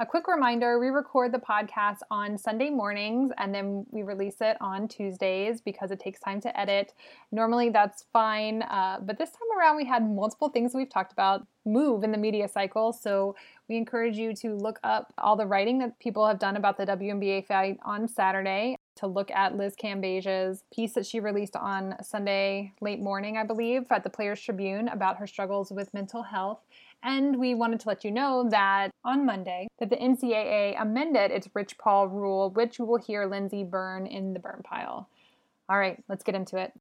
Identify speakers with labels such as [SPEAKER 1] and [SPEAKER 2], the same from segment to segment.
[SPEAKER 1] A quick reminder we record the podcast on Sunday mornings and then we release it on Tuesdays because it takes time to edit. Normally that's fine, uh, but this time around we had multiple things we've talked about move in the media cycle. So we encourage you to look up all the writing that people have done about the WNBA fight on Saturday to look at Liz Cambage piece that she released on Sunday late morning, I believe, at the Players Tribune about her struggles with mental health. And we wanted to let you know that on Monday that the NCAA amended its Rich Paul rule, which we will hear Lindsey burn in the burn pile. All right, let's get into it.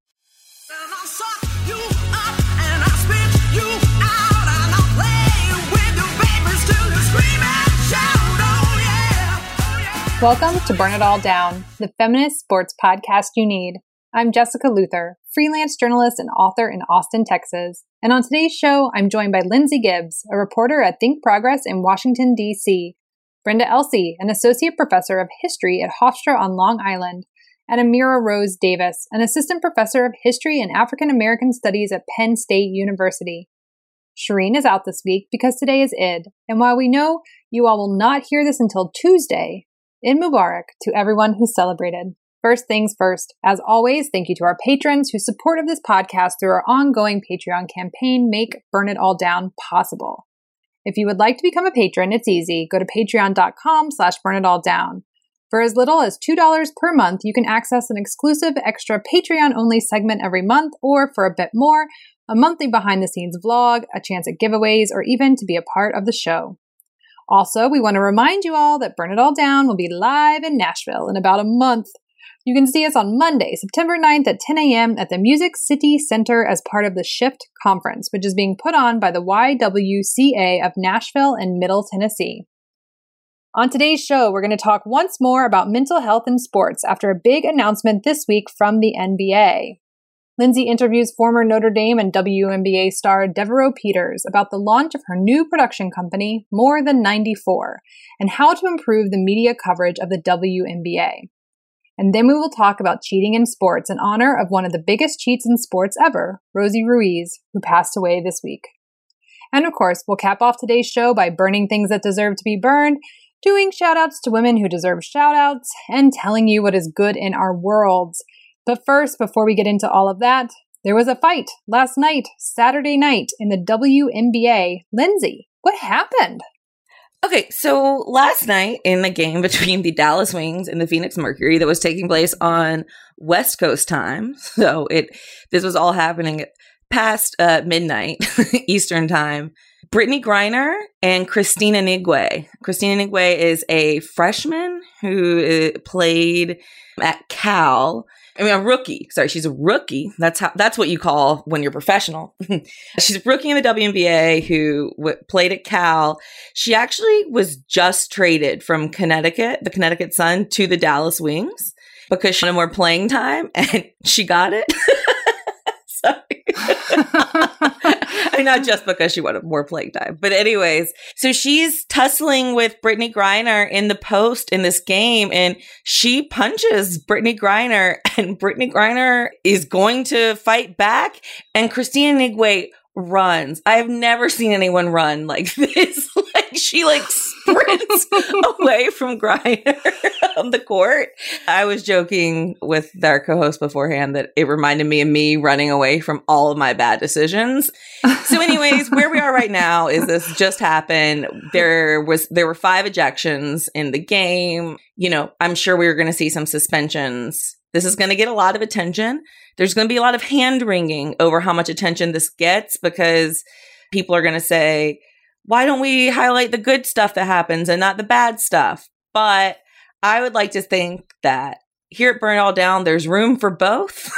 [SPEAKER 1] Welcome to Burn It All Down, the feminist sports podcast you need. I'm Jessica Luther, freelance journalist and author in Austin, Texas. And on today's show, I'm joined by Lindsey Gibbs, a reporter at Think Progress in Washington, D.C., Brenda Elsey, an associate professor of history at Hofstra on Long Island, and Amira Rose Davis, an assistant professor of history and African American studies at Penn State University. Shireen is out this week because today is Eid, and while we know you all will not hear this until Tuesday, Eid Mubarak to everyone who celebrated. First things first, as always, thank you to our patrons whose support of this podcast through our ongoing Patreon campaign make Burn It All Down possible. If you would like to become a patron, it's easy. Go to patreon.com slash burn it all down. For as little as $2 per month, you can access an exclusive extra Patreon only segment every month, or for a bit more, a monthly behind the scenes vlog, a chance at giveaways, or even to be a part of the show. Also, we want to remind you all that Burn It All Down will be live in Nashville in about a month. You can see us on Monday, September 9th at 10 a.m. at the Music City Center as part of the Shift Conference, which is being put on by the YWCA of Nashville and Middle Tennessee. On today's show, we're going to talk once more about mental health in sports after a big announcement this week from the NBA. Lindsay interviews former Notre Dame and WNBA star Devereaux Peters about the launch of her new production company, More Than 94, and how to improve the media coverage of the WNBA. And then we will talk about cheating in sports in honor of one of the biggest cheats in sports ever, Rosie Ruiz, who passed away this week. And of course, we'll cap off today's show by burning things that deserve to be burned, doing shoutouts to women who deserve shoutouts, and telling you what is good in our worlds. But first, before we get into all of that, there was a fight last night, Saturday night, in the WNBA. Lindsay, what happened?
[SPEAKER 2] Okay, so last night in the game between the Dallas Wings and the Phoenix Mercury that was taking place on West Coast time, so it this was all happening past uh, midnight Eastern time. Brittney Griner and Kristine Anigwe. Kristine Anigwe is a freshman who uh, played at Cal I mean, a rookie. Sorry, she's a rookie. That's how. That's what you call when you're professional. she's a rookie in the WNBA who w- played at Cal. She actually was just traded from Connecticut, the Connecticut Sun, to the Dallas Wings because she wanted more playing time, and she got it. Sorry. Mean, not just because she wanted more playing time, but anyways, so she's tussling with Brittney Griner in the post in this game, and she punches Brittney Griner, and Brittney Griner is going to fight back, and Kristine Anigwe runs. I have never seen anyone run like this. like she like sprints away from Griner on the court. I was joking with our co-host beforehand that it reminded me of me running away from all of my bad decisions. So anyways, where we are right now is this just happened. There was there were five ejections in the game. You know, I'm sure we were going to see some suspensions this is going to get a lot of attention. There's going to be a lot of hand wringing over how much attention this gets because people are going to say, why don't we highlight the good stuff that happens and not the bad stuff? but I would like to think that here at Burn All Down, there's room for both.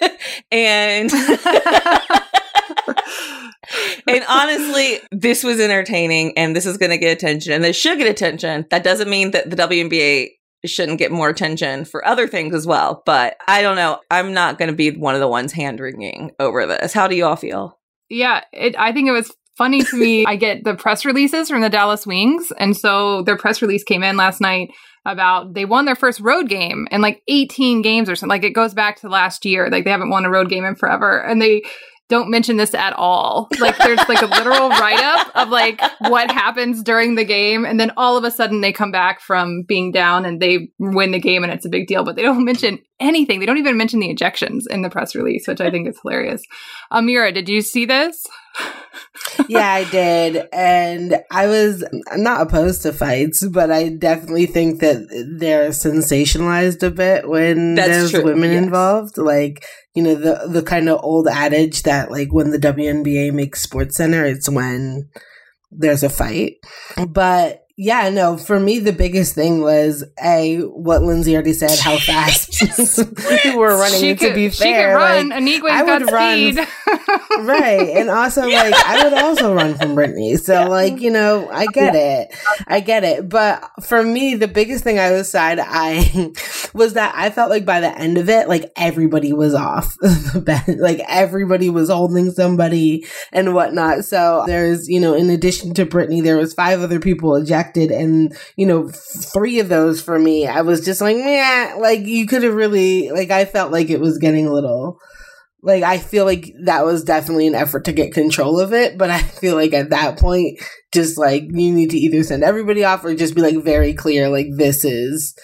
[SPEAKER 2] and and honestly, this was entertaining and this is going to get attention and this should get attention. That doesn't mean that the WNBA shouldn't get more attention for other things as well. But I don't know. I'm not going to be one of the ones hand wringing over this. How do you all feel?
[SPEAKER 1] Yeah, it, I think it was funny to me. I get the press releases from the Dallas Wings. And so their press release came in last night about they won their first road game in like 18 games or something. Like it goes back to last year. Like they haven't won a road game in forever. And they don't mention this at all. Like there's like a literal write up of like what happens during the game. And then all of a sudden they come back from being down and they win the game and it's a big deal. But they don't mention anything. They don't even mention the ejections in the press release, which I think is hilarious. Amira, did you see this?
[SPEAKER 3] Yeah, I did. And I was I'm not opposed to fights, but I definitely think that they're sensationalized a bit when That's there's true. women yes. involved. Like, you know, the the kind of old adage that like when the WNBA makes Sports Center, it's when there's a fight. But yeah, no, for me, the biggest thing was A, what Lindsay already said, how fast we were running. She to be fair, she could
[SPEAKER 1] run. Like, I would run,
[SPEAKER 3] right. And also, like, I would also run from Brittney. So, yeah. like, you know, I get yeah. it. I get it. But for me, the biggest thing I was side eyeing was that I felt like by the end of it, like, everybody was off the bed. Like, everybody was holding somebody and whatnot. So, there's, you know, in addition to Brittney, there was five other people ejected and you know three of those for me i was just like yeah like you could have really like i felt like it was getting a little like i feel like that was definitely an effort to get control of it but i feel like at that point just like you need to either send everybody off or just be like very clear like this is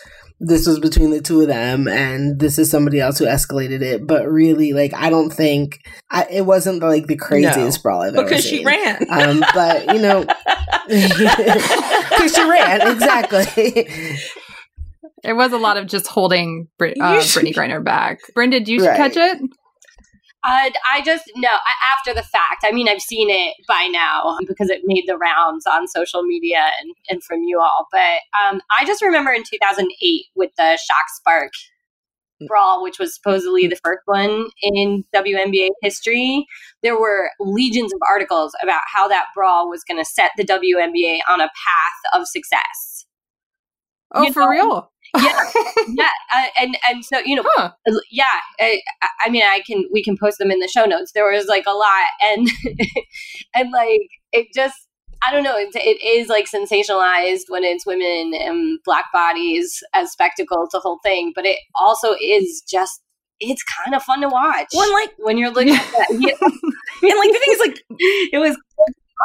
[SPEAKER 3] this was between the two of them and this is somebody else who escalated it. But really like i don't think I, it wasn't like the craziest no, brawl i've
[SPEAKER 2] because she ran.
[SPEAKER 3] Um, but you know because she ran exactly
[SPEAKER 1] It was a lot of just holding Brit- uh, Brittney Griner back. Brenda, did you right. catch it?
[SPEAKER 4] Uh, I just no after the fact. I mean, I've seen it by now because it made the rounds on social media and, and from you all. But um, I just remember in 2008 with the shock Spark brawl, which was supposedly the first one in WNBA history. There were legions of articles about how that brawl was going to set the WNBA on a path of success.
[SPEAKER 1] Oh, you for know? real?
[SPEAKER 4] yeah, yeah, uh, and and so you know, huh. yeah. I, I, mean, I can we can post them in the show notes. There was like a lot, and and like it just I don't know. It, it is like sensationalized when it's women and black bodies as spectacles, the whole thing. But it also is just it's kind of fun to watch.
[SPEAKER 2] When like
[SPEAKER 4] when you're looking at that, yeah.
[SPEAKER 2] and like the thing is like it was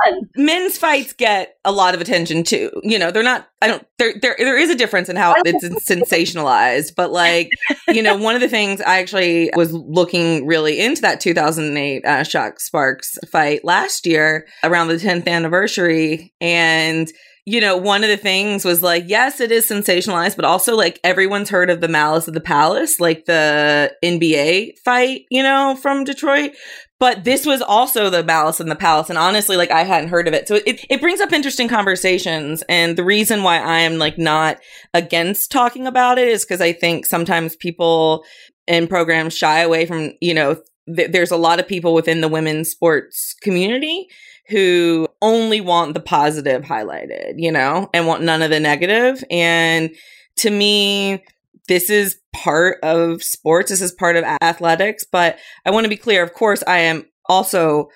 [SPEAKER 2] fun. Men's fights get a lot of attention too. You know, they're not. I don't. There, there, there is a difference in how it's sensationalized. But like, you know, one of the things I actually was looking really into that 2008 uh, Shock Sparks fight last year around the 10th anniversary, and you know, one of the things was like, yes, it is sensationalized, but also like everyone's heard of the Malice of the Palace, like the NBA fight, you know, from Detroit. But this was also the Malice in the Palace. And honestly, like I hadn't heard of it. So it, it brings up interesting conversations. And the reason why I am like not against talking about it is because I think sometimes people in programs shy away from, you know, th- there's a lot of people within the women's sports community who only want the positive highlighted, you know, and want none of the negative. And to me, this is part of sports. This is part of athletics. But I want to be clear. Of course, I am also,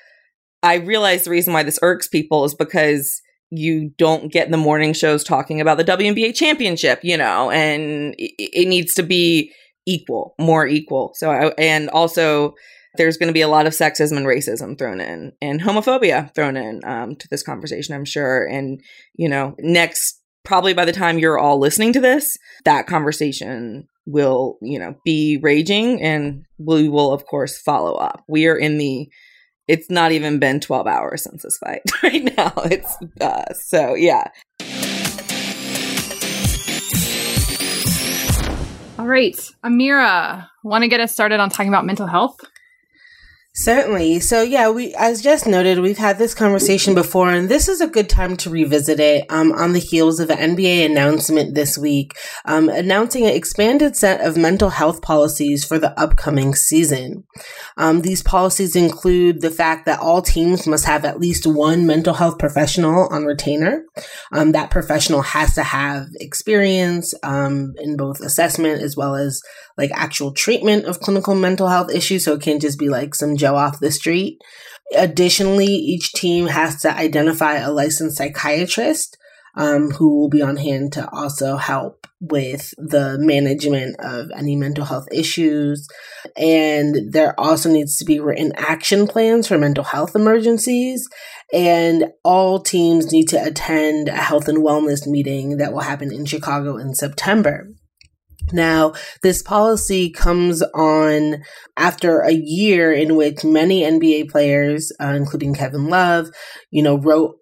[SPEAKER 2] I realize the reason why this irks people is because you don't get the morning shows talking about the WNBA championship, you know, and it, it needs to be equal, more equal. So, I, and also, there's going to be a lot of sexism and racism thrown in and homophobia thrown in um, to this conversation, I'm sure. And, you know, next probably by the time you're all listening to this, that conversation will, you know, be raging and we will, of course, follow up. We are in the, it's not even been 12 hours since this fight right now. It's, uh, so yeah.
[SPEAKER 1] All right. Amira, want to get us started on talking about mental health?
[SPEAKER 3] Certainly. So yeah, we, as just noted, we've had this conversation before, and this is a good time to revisit it. Um, on the heels of an NBA announcement this week, um, announcing an expanded set of mental health policies for the upcoming season. Um, these policies include the fact that all teams must have at least one mental health professional on retainer. Um, that professional has to have experience um, in both assessment as well as like actual treatment of clinical mental health issues. So it can't just be like some Joe off the street. Additionally, each team has to identify a licensed psychiatrist um, who will be on hand to also help with the management of any mental health issues. And there also needs to be written action plans for mental health emergencies. And all teams need to attend a health and wellness meeting that will happen in Chicago in September. Now, this policy comes on after a year in which many NBA players, uh, including Kevin Love, you know, wrote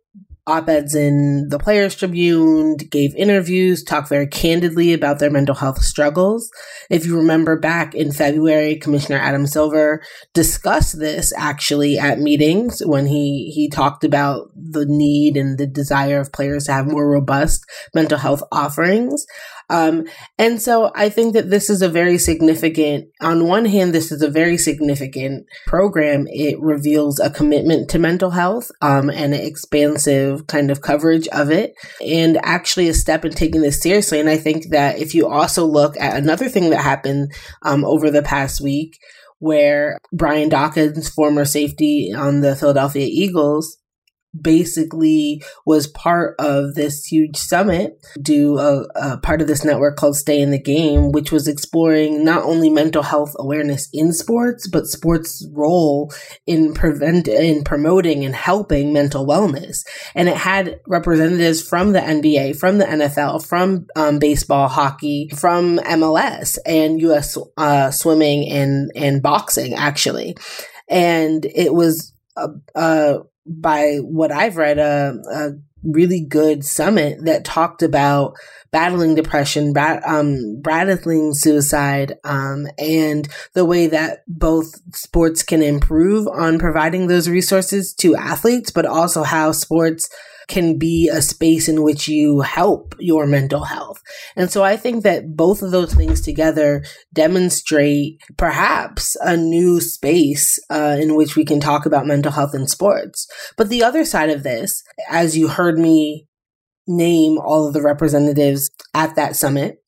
[SPEAKER 3] op-eds in the Players Tribune, gave interviews, talked very candidly about their mental health struggles. If you remember back in February, Commissioner Adam Silver discussed this actually at meetings when he he talked about the need and the desire of players to have more robust mental health offerings. Um, and so I think that this is a very significant, on one hand, this is a very significant program. It reveals a commitment to mental health, um, and an expansive kind of coverage of it and actually a step in taking this seriously. And I think that if you also look at another thing that happened, um, over the past week, where Brian Dawkins, former safety on the Philadelphia Eagles, basically was part of this huge summit, do a, a, part of this network called Stay in the Game, which was exploring not only mental health awareness in sports, but sports' role in prevent in promoting and helping mental wellness. And it had representatives from the NBA, from the NFL, from um, baseball, hockey, from MLS, and U.S. Uh, swimming and and boxing actually. And it was a, a by what I've read, a, a really good summit that talked about battling depression, bat, um, battling suicide, um, and the way that both sports can improve on providing those resources to athletes, but also how sports can be a space in which you help your mental health. And so I think that both of those things together demonstrate perhaps a new space uh, in which we can talk about mental health in sports. But the other side of this, as you heard me name all of the representatives at that summit,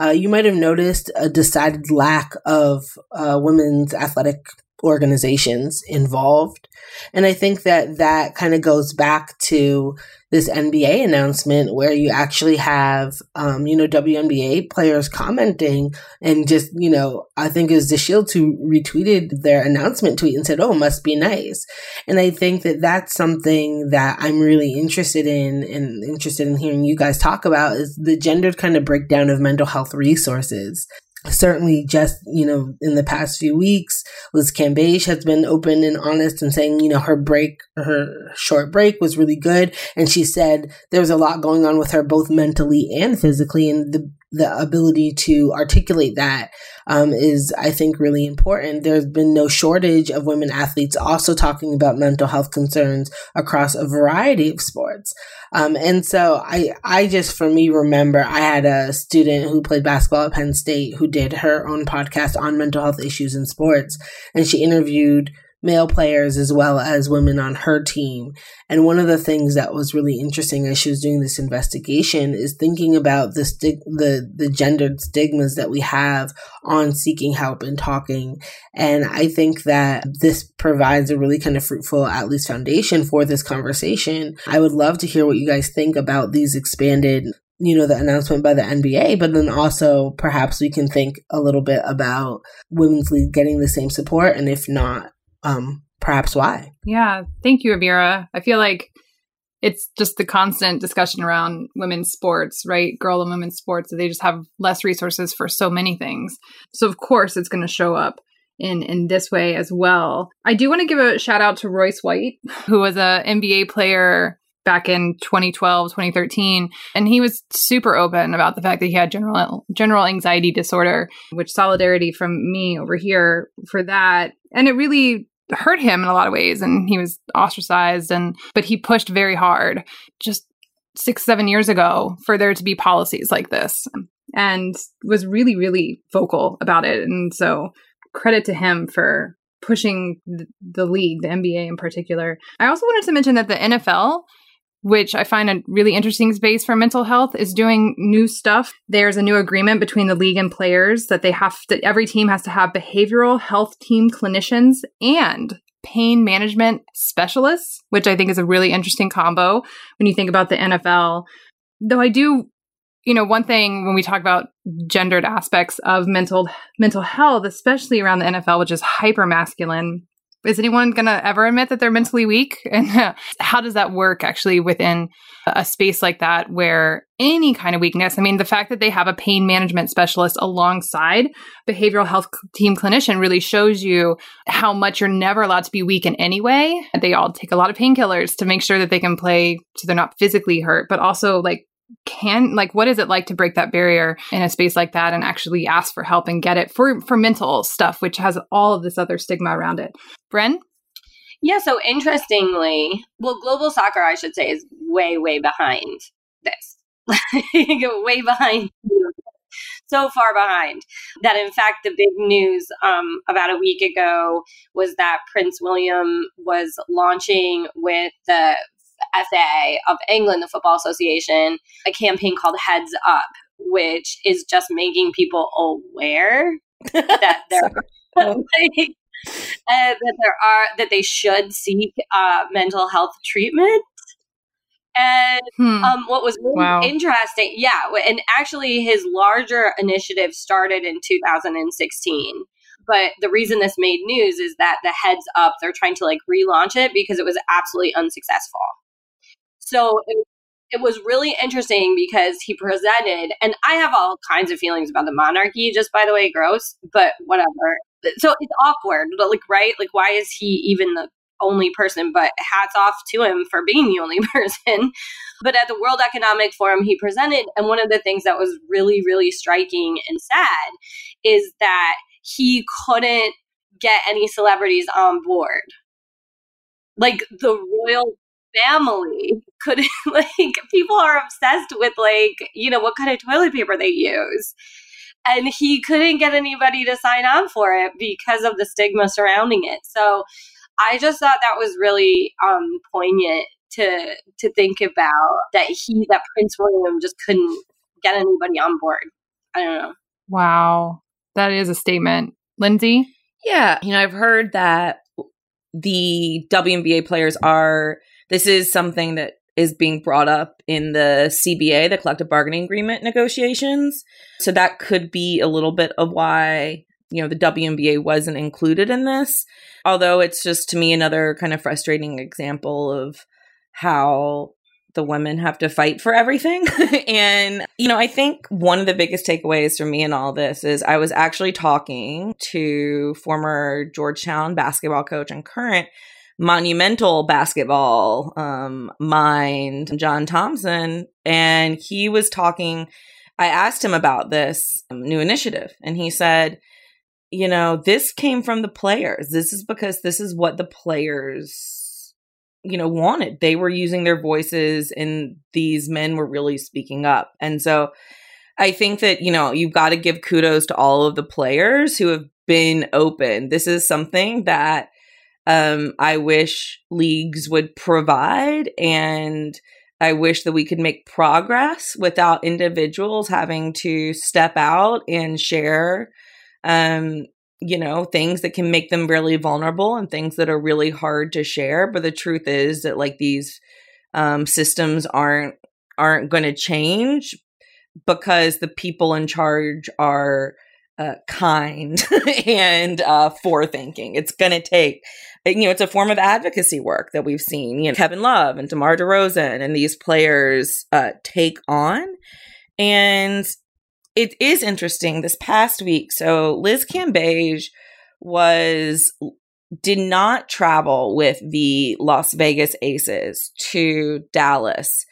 [SPEAKER 3] uh, you might have noticed a decided lack of uh, women's athletic organizations involved. And I think that that kind of goes back to this NBA announcement where you actually have, um, you know, WNBA players commenting and just, you know, I think it was the Shield who retweeted their announcement tweet and said, oh, must be nice. And I think that that's something that I'm really interested in and interested in hearing you guys talk about is the gendered kind of breakdown of mental health resources certainly just you know in the past few weeks liz cambage has been open and honest and saying you know her break her short break was really good. And she said there was a lot going on with her both mentally and physically and the the ability to articulate that um, is, I think, really important. There's been no shortage of women athletes also talking about mental health concerns across a variety of sports. Um, and so I, I just, for me, remember I had a student who played basketball at Penn State who did her own podcast on mental health issues in sports. And she interviewed male players as well as women on her team. And one of the things that was really interesting as she was doing this investigation is thinking about the the the gendered stigmas that we have on seeking help and talking. And I think that this provides a really kind of fruitful, at least foundation for this conversation. I would love to hear what you guys think about these expanded you know, the announcement by the NBA, but then also perhaps we can think a little bit about women's league getting the same support. And if not, um, perhaps why.
[SPEAKER 1] Yeah. Thank you, Amira. I feel like it's just the constant discussion around women's sports, right? Girl and women's sports. They just have less resources for so many things. So of course it's going to show up in in this way as well. I do want to give a shout out to Royce White, who was a NBA player back in 2012 2013 and he was super open about the fact that he had general general anxiety disorder which solidarity from me over here for that. And it really hurt him in a lot of ways. And he was ostracized and but he pushed very hard just six seven years ago for there to be policies like this and was really really vocal about it. And so credit to him for pushing the league the nba in particular. I also wanted to mention that the nfl which I find a really interesting space for mental health, is doing new stuff. There's a new agreement between the league and players that they have to, every team has to have behavioral health team clinicians and pain management specialists, which I think is a really interesting combo when you think about the NFL. Though I do, you know, one thing when we talk about gendered aspects of mental mental health, especially around the NFL, which is hyper masculine, is anyone going to ever admit that they're mentally weak? And uh, how does that work actually within a space like that where any kind of weakness, I mean, the fact that they have a pain management specialist alongside behavioral health team clinician really shows you how much you're never allowed to be weak in any way. They all take a lot of painkillers to make sure that they can play so they're not physically hurt, but also like can like what is it like to break that barrier in a space like that and actually ask for help and get it for for mental stuff which has all of this other stigma around it? Bren?
[SPEAKER 4] Yeah so interestingly well global soccer i should say is way way behind this. Way behind so far behind. That in fact the big news um, about a week ago was that prince william was launching with the FA of England, the Football Association, a campaign called Heads Up, which is just making people aware that there like, uh, that there are that they should seek uh, mental health treatment. And hmm. um, what was really wow. interesting, yeah, and actually his larger initiative started in 2016 but the reason this made news is that the heads up they're trying to like relaunch it because it was absolutely unsuccessful so it, it was really interesting because he presented, and I have all kinds of feelings about the monarchy, just by the way, gross, but whatever. So it's awkward, but like, right? Like, why is he even the only person? But hats off to him for being the only person. But at the World Economic Forum, he presented, and one of the things that was really, really striking and sad is that he couldn't get any celebrities on board. Like the royal family could like people are obsessed with like you know what kind of toilet paper they use. And he couldn't get anybody to sign on for it because of the stigma surrounding it. So i just thought that was really um poignant to to think about that he that prince william just couldn't get anybody on board. I don't know.
[SPEAKER 1] Wow. That is a statement. Lindsay?
[SPEAKER 2] Yeah. You know i've heard that the WNBA players are this is something that is being brought up in the CBA, the collective bargaining agreement negotiations. So that could be a little bit of why, you know, the WNBA wasn't included in this. Although it's just to me another kind of frustrating example of how the women have to fight for everything. and, you know, I think one of the biggest takeaways for me in all this is I was actually talking to former Georgetown basketball coach and current monumental basketball um, mind, John Thompson, and he was talking. I asked him about this new initiative, and he said, you know, this came from the players. This is because this is what the players, you know, wanted. They were using their voices, and these men were really speaking up. And so I think that, you know, you've got to give kudos to all of the players who have been open. This is something that um, I wish leagues would provide and I wish that we could make progress without individuals having to step out and share um, you know, things that can make them really vulnerable and things that are really hard to share. But the truth is that like these um, systems aren't aren't going to change because the people in charge are uh, kind and uh, forethinking. It's going to take you know, it's a form of advocacy work that we've seen, you know, Kevin Love and DeMar DeRozan and these players uh, take on. And it is interesting this past week. So Liz Cambage was did not travel with the Las Vegas Aces to Dallas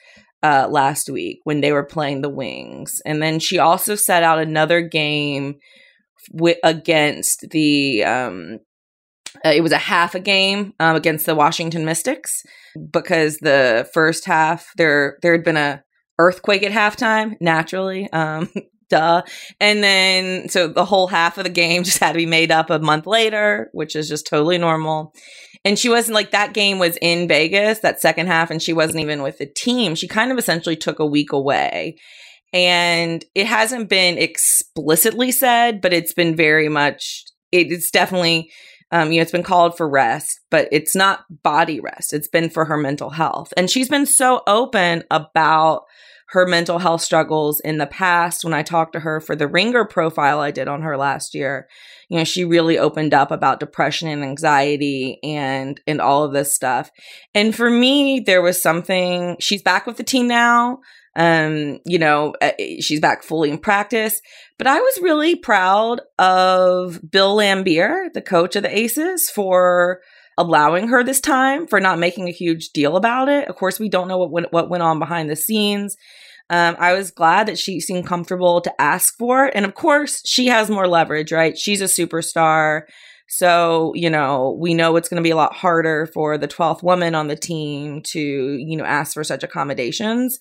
[SPEAKER 2] uh, last week when they were playing the Wings, and then she also set out another game w- against the um, Uh, it was a half a game um, against the Washington Mystics because the first half there there had been a earthquake at halftime naturally um, duh. And then so the whole half of the game just had to be made up a month later which is just totally normal. And she wasn't like that game was in Vegas that second half and she wasn't even with the team. She kind of essentially took a week away. And it hasn't been explicitly said but it's been very much it's definitely um, you know, it's been called for rest, but it's not body rest. It's been for her mental health. And she's been so open about her mental health struggles in the past. When I talked to her for the ringer profile I did on her last year, you know, she really opened up about depression and anxiety and and all of this stuff. And for me, there was something she's back with the team now. Um, you know, uh, she's back fully in practice. But I was really proud of Bill Laimbeer, the coach of the Aces, for allowing her this time, for not making a huge deal about it. Of course, we don't know what went, what went on behind the scenes. Um, I was glad that she seemed comfortable to ask for it. And of course, she has more leverage, right? She's a superstar. So, you know, we know it's going to be a lot harder for the 12th woman on the team to, you know, ask for such accommodations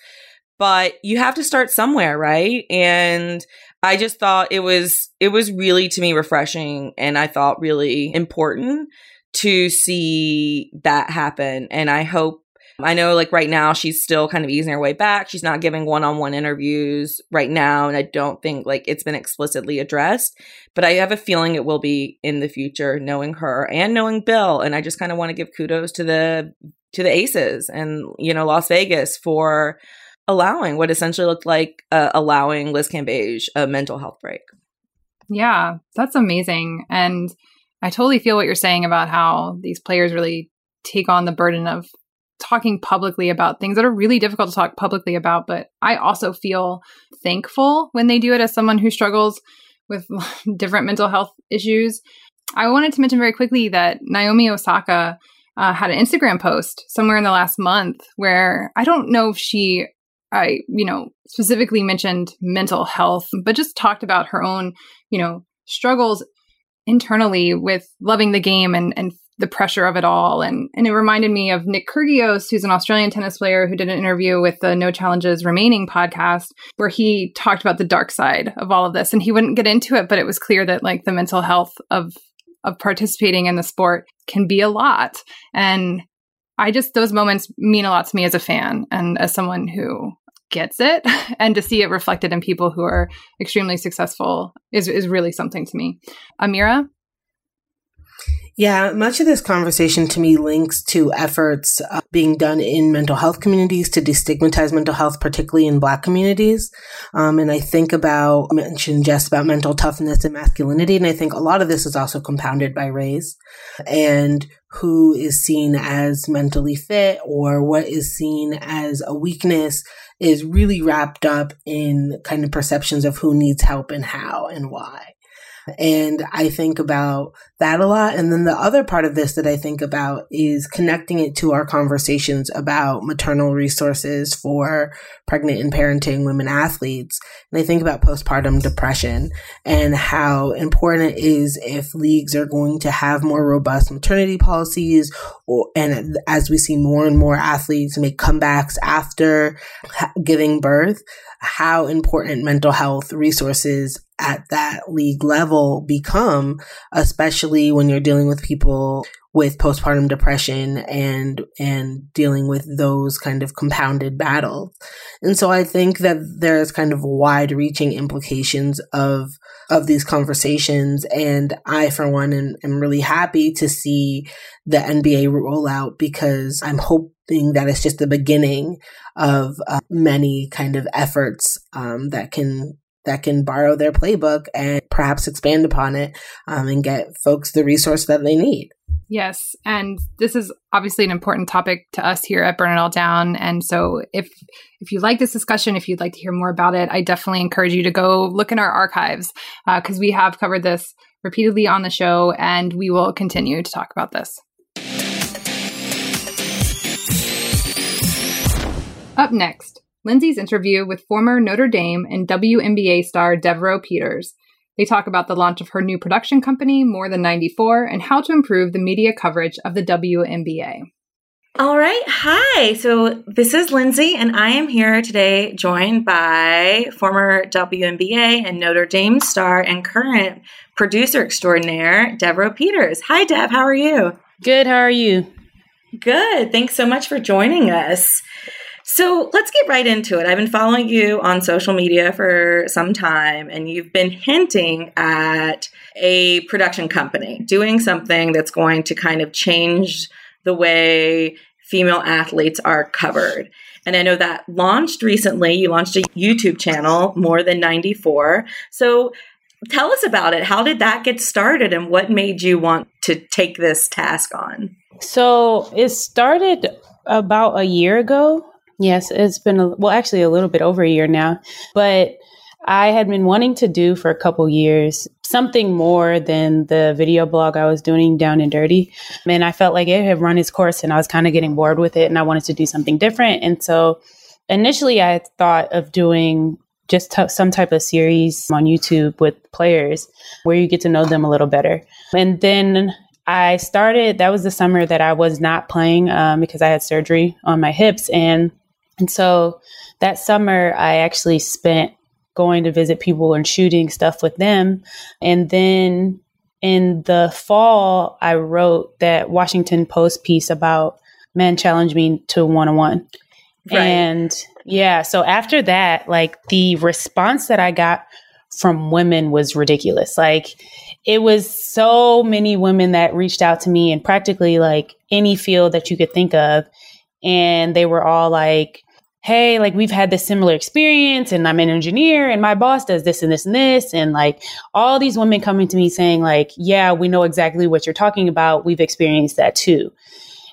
[SPEAKER 2] but you have to start somewhere, right? And I just thought it was it was really to me refreshing and I thought really important to see that happen and I hope I know like right now she's still kind of easing her way back. She's not giving one-on-one interviews right now and I don't think like it's been explicitly addressed, but I have a feeling it will be in the future knowing her and knowing Bill and I just kind of want to give kudos to the to the Aces and you know Las Vegas for allowing what essentially looked like uh, allowing Liz Cambage a mental health break.
[SPEAKER 1] Yeah, that's amazing. And I totally feel what you're saying about how these players really take on the burden of talking publicly about things that are really difficult to talk publicly about. But I also feel thankful when they do it as someone who struggles with different mental health issues. I wanted to mention very quickly that Naomi Osaka uh, had an Instagram post somewhere in the last month where I don't know if she I, you know, specifically mentioned mental health, but just talked about her own, you know, struggles internally with loving the game and, and the pressure of it all. And, and it reminded me of Nick Kyrgios, who's an Australian tennis player who did an interview with the No Challenges Remaining podcast, where he talked about the dark side of all of this. And he wouldn't get into it, but it was clear that like the mental health of of participating in the sport can be a lot. And I just, those moments mean a lot to me as a fan and as someone who gets it and to see it reflected in people who are extremely successful is is really something to me. Amira?
[SPEAKER 3] Yeah, much of this conversation to me links to efforts uh, being done in mental health communities to destigmatize mental health, particularly in Black communities. Um, and I think about, I mentioned just about mental toughness and masculinity. And I think a lot of this is also compounded by race and who is seen as mentally fit or what is seen as a weakness is really wrapped up in kind of perceptions of who needs help and how and why. And I think about that a lot. And then the other part of this that I think about is connecting it to our conversations about maternal resources for pregnant and parenting women athletes. And I think about postpartum depression and how important it is if leagues are going to have more robust maternity policies or, and as we see more and more athletes make comebacks after giving birth, how important mental health resources at that league level become, especially when you're dealing with people with postpartum depression and and dealing with those kind of compounded battles. And so I think that there's kind of wide reaching implications of of these conversations and I for one am, am really happy to see the NBA rollout because I'm hoping that it's just the beginning of uh, many kind of efforts um, that can that can borrow their playbook and perhaps expand upon it um, and get folks the resource that they need.
[SPEAKER 1] Yes, and this is obviously an important topic to us here at Burn It All Down. And so, if if you like this discussion, if you'd like to hear more about it, I definitely encourage you to go look in our archives because uh, we have covered this repeatedly on the show, and we will continue to talk about this. Up next, Lindsay's interview with former Notre Dame and WNBA star Devereaux Peters. They talk about the launch of her new production company, More Than 94, and how to improve the media coverage of the WNBA.
[SPEAKER 2] All right. Hi. So this is Lindsay, and I am here today joined by former WNBA and Notre Dame star and current producer extraordinaire, Devereaux Peters. Hi, Deb. How are you?
[SPEAKER 5] Good. How are you?
[SPEAKER 2] Good. Thanks so much for joining us. So let's get right into it. I've been following you on social media for some time, and you've been hinting at a production company doing something that's going to kind of change the way female athletes are covered. And I know that launched recently. You launched a YouTube channel, More Than 94. So tell us about it. How did that get started and what made you want to take this task on?
[SPEAKER 5] So it started about a year ago. Yes, it's been, a, well, actually a little bit over a year now. But I had been wanting to do for a couple years something more than the video blog I was doing down and dirty. And I felt like it had run its course and I was kind of getting bored with it and I wanted to do something different. And so initially I thought of doing just t- some type of series on YouTube with players where you get to know them a little better. And then I started, that was the summer that I was not playing um, because I had surgery on my hips. And, and so that summer I actually spent going to visit people and shooting stuff with them. And then in the fall, I wrote that Washington Post piece about men challenge me to one on one. And yeah, so after that, like the response that I got from women was ridiculous. Like it was so many women that reached out to me in practically like any field that you could think of. And they were all like, hey, like we've had this similar experience and I'm an engineer and my boss does this and this and this. And like all these women coming to me saying, like, yeah, we know exactly what you're talking about. We've experienced that too.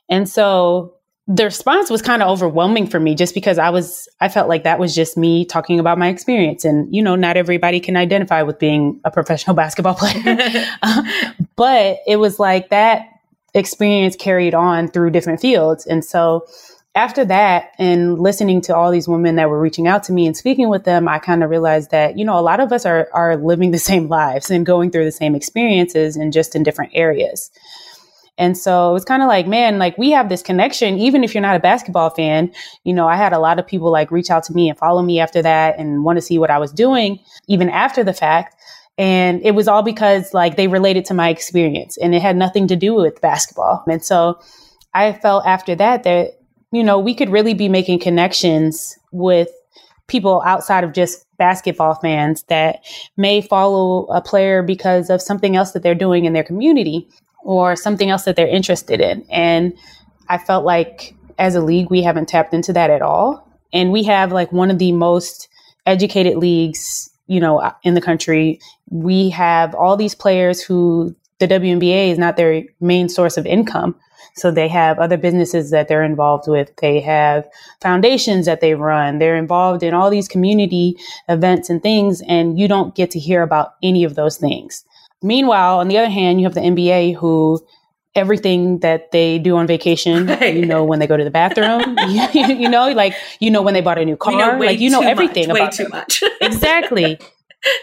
[SPEAKER 5] And so the response was kind of overwhelming for me just because I was, I felt like that was just me talking about my experience. And, you know, not everybody can identify with being a professional basketball player. but it was like that experience carried on through different fields. And so, after that and listening to all these women that were reaching out to me and speaking with them, I kind of realized that, you know, a lot of us are, are living the same lives and going through the same experiences and just in different areas. And so it's kind of like, man, like we have this connection, even if you're not a basketball fan. You know, I had a lot of people like reach out to me and follow me after that and want to see what I was doing, even after the fact. And it was all because like they related to my experience and it had nothing to do with basketball. And so I felt after that that you know, we could really be making connections with people outside of just basketball fans that may follow a player because of something else that they're doing in their community or something else that they're interested in. And I felt like as a league, we haven't tapped into that at all. And we have like one of the most educated leagues, you know, uh, in the country. We have all these players who the WNBA is not their main source of income. So they have other businesses that they're involved with. They have foundations that they run. They're involved in all these community events and things, and you don't get to hear about any of those things. Meanwhile, on the other hand, you have the NBA who everything that they do on vacation, right. you know, when they go to the bathroom, you, you, know, like, you know, when they bought a new car, like, you know, everything
[SPEAKER 2] much,
[SPEAKER 5] about
[SPEAKER 2] way too much.
[SPEAKER 5] exactly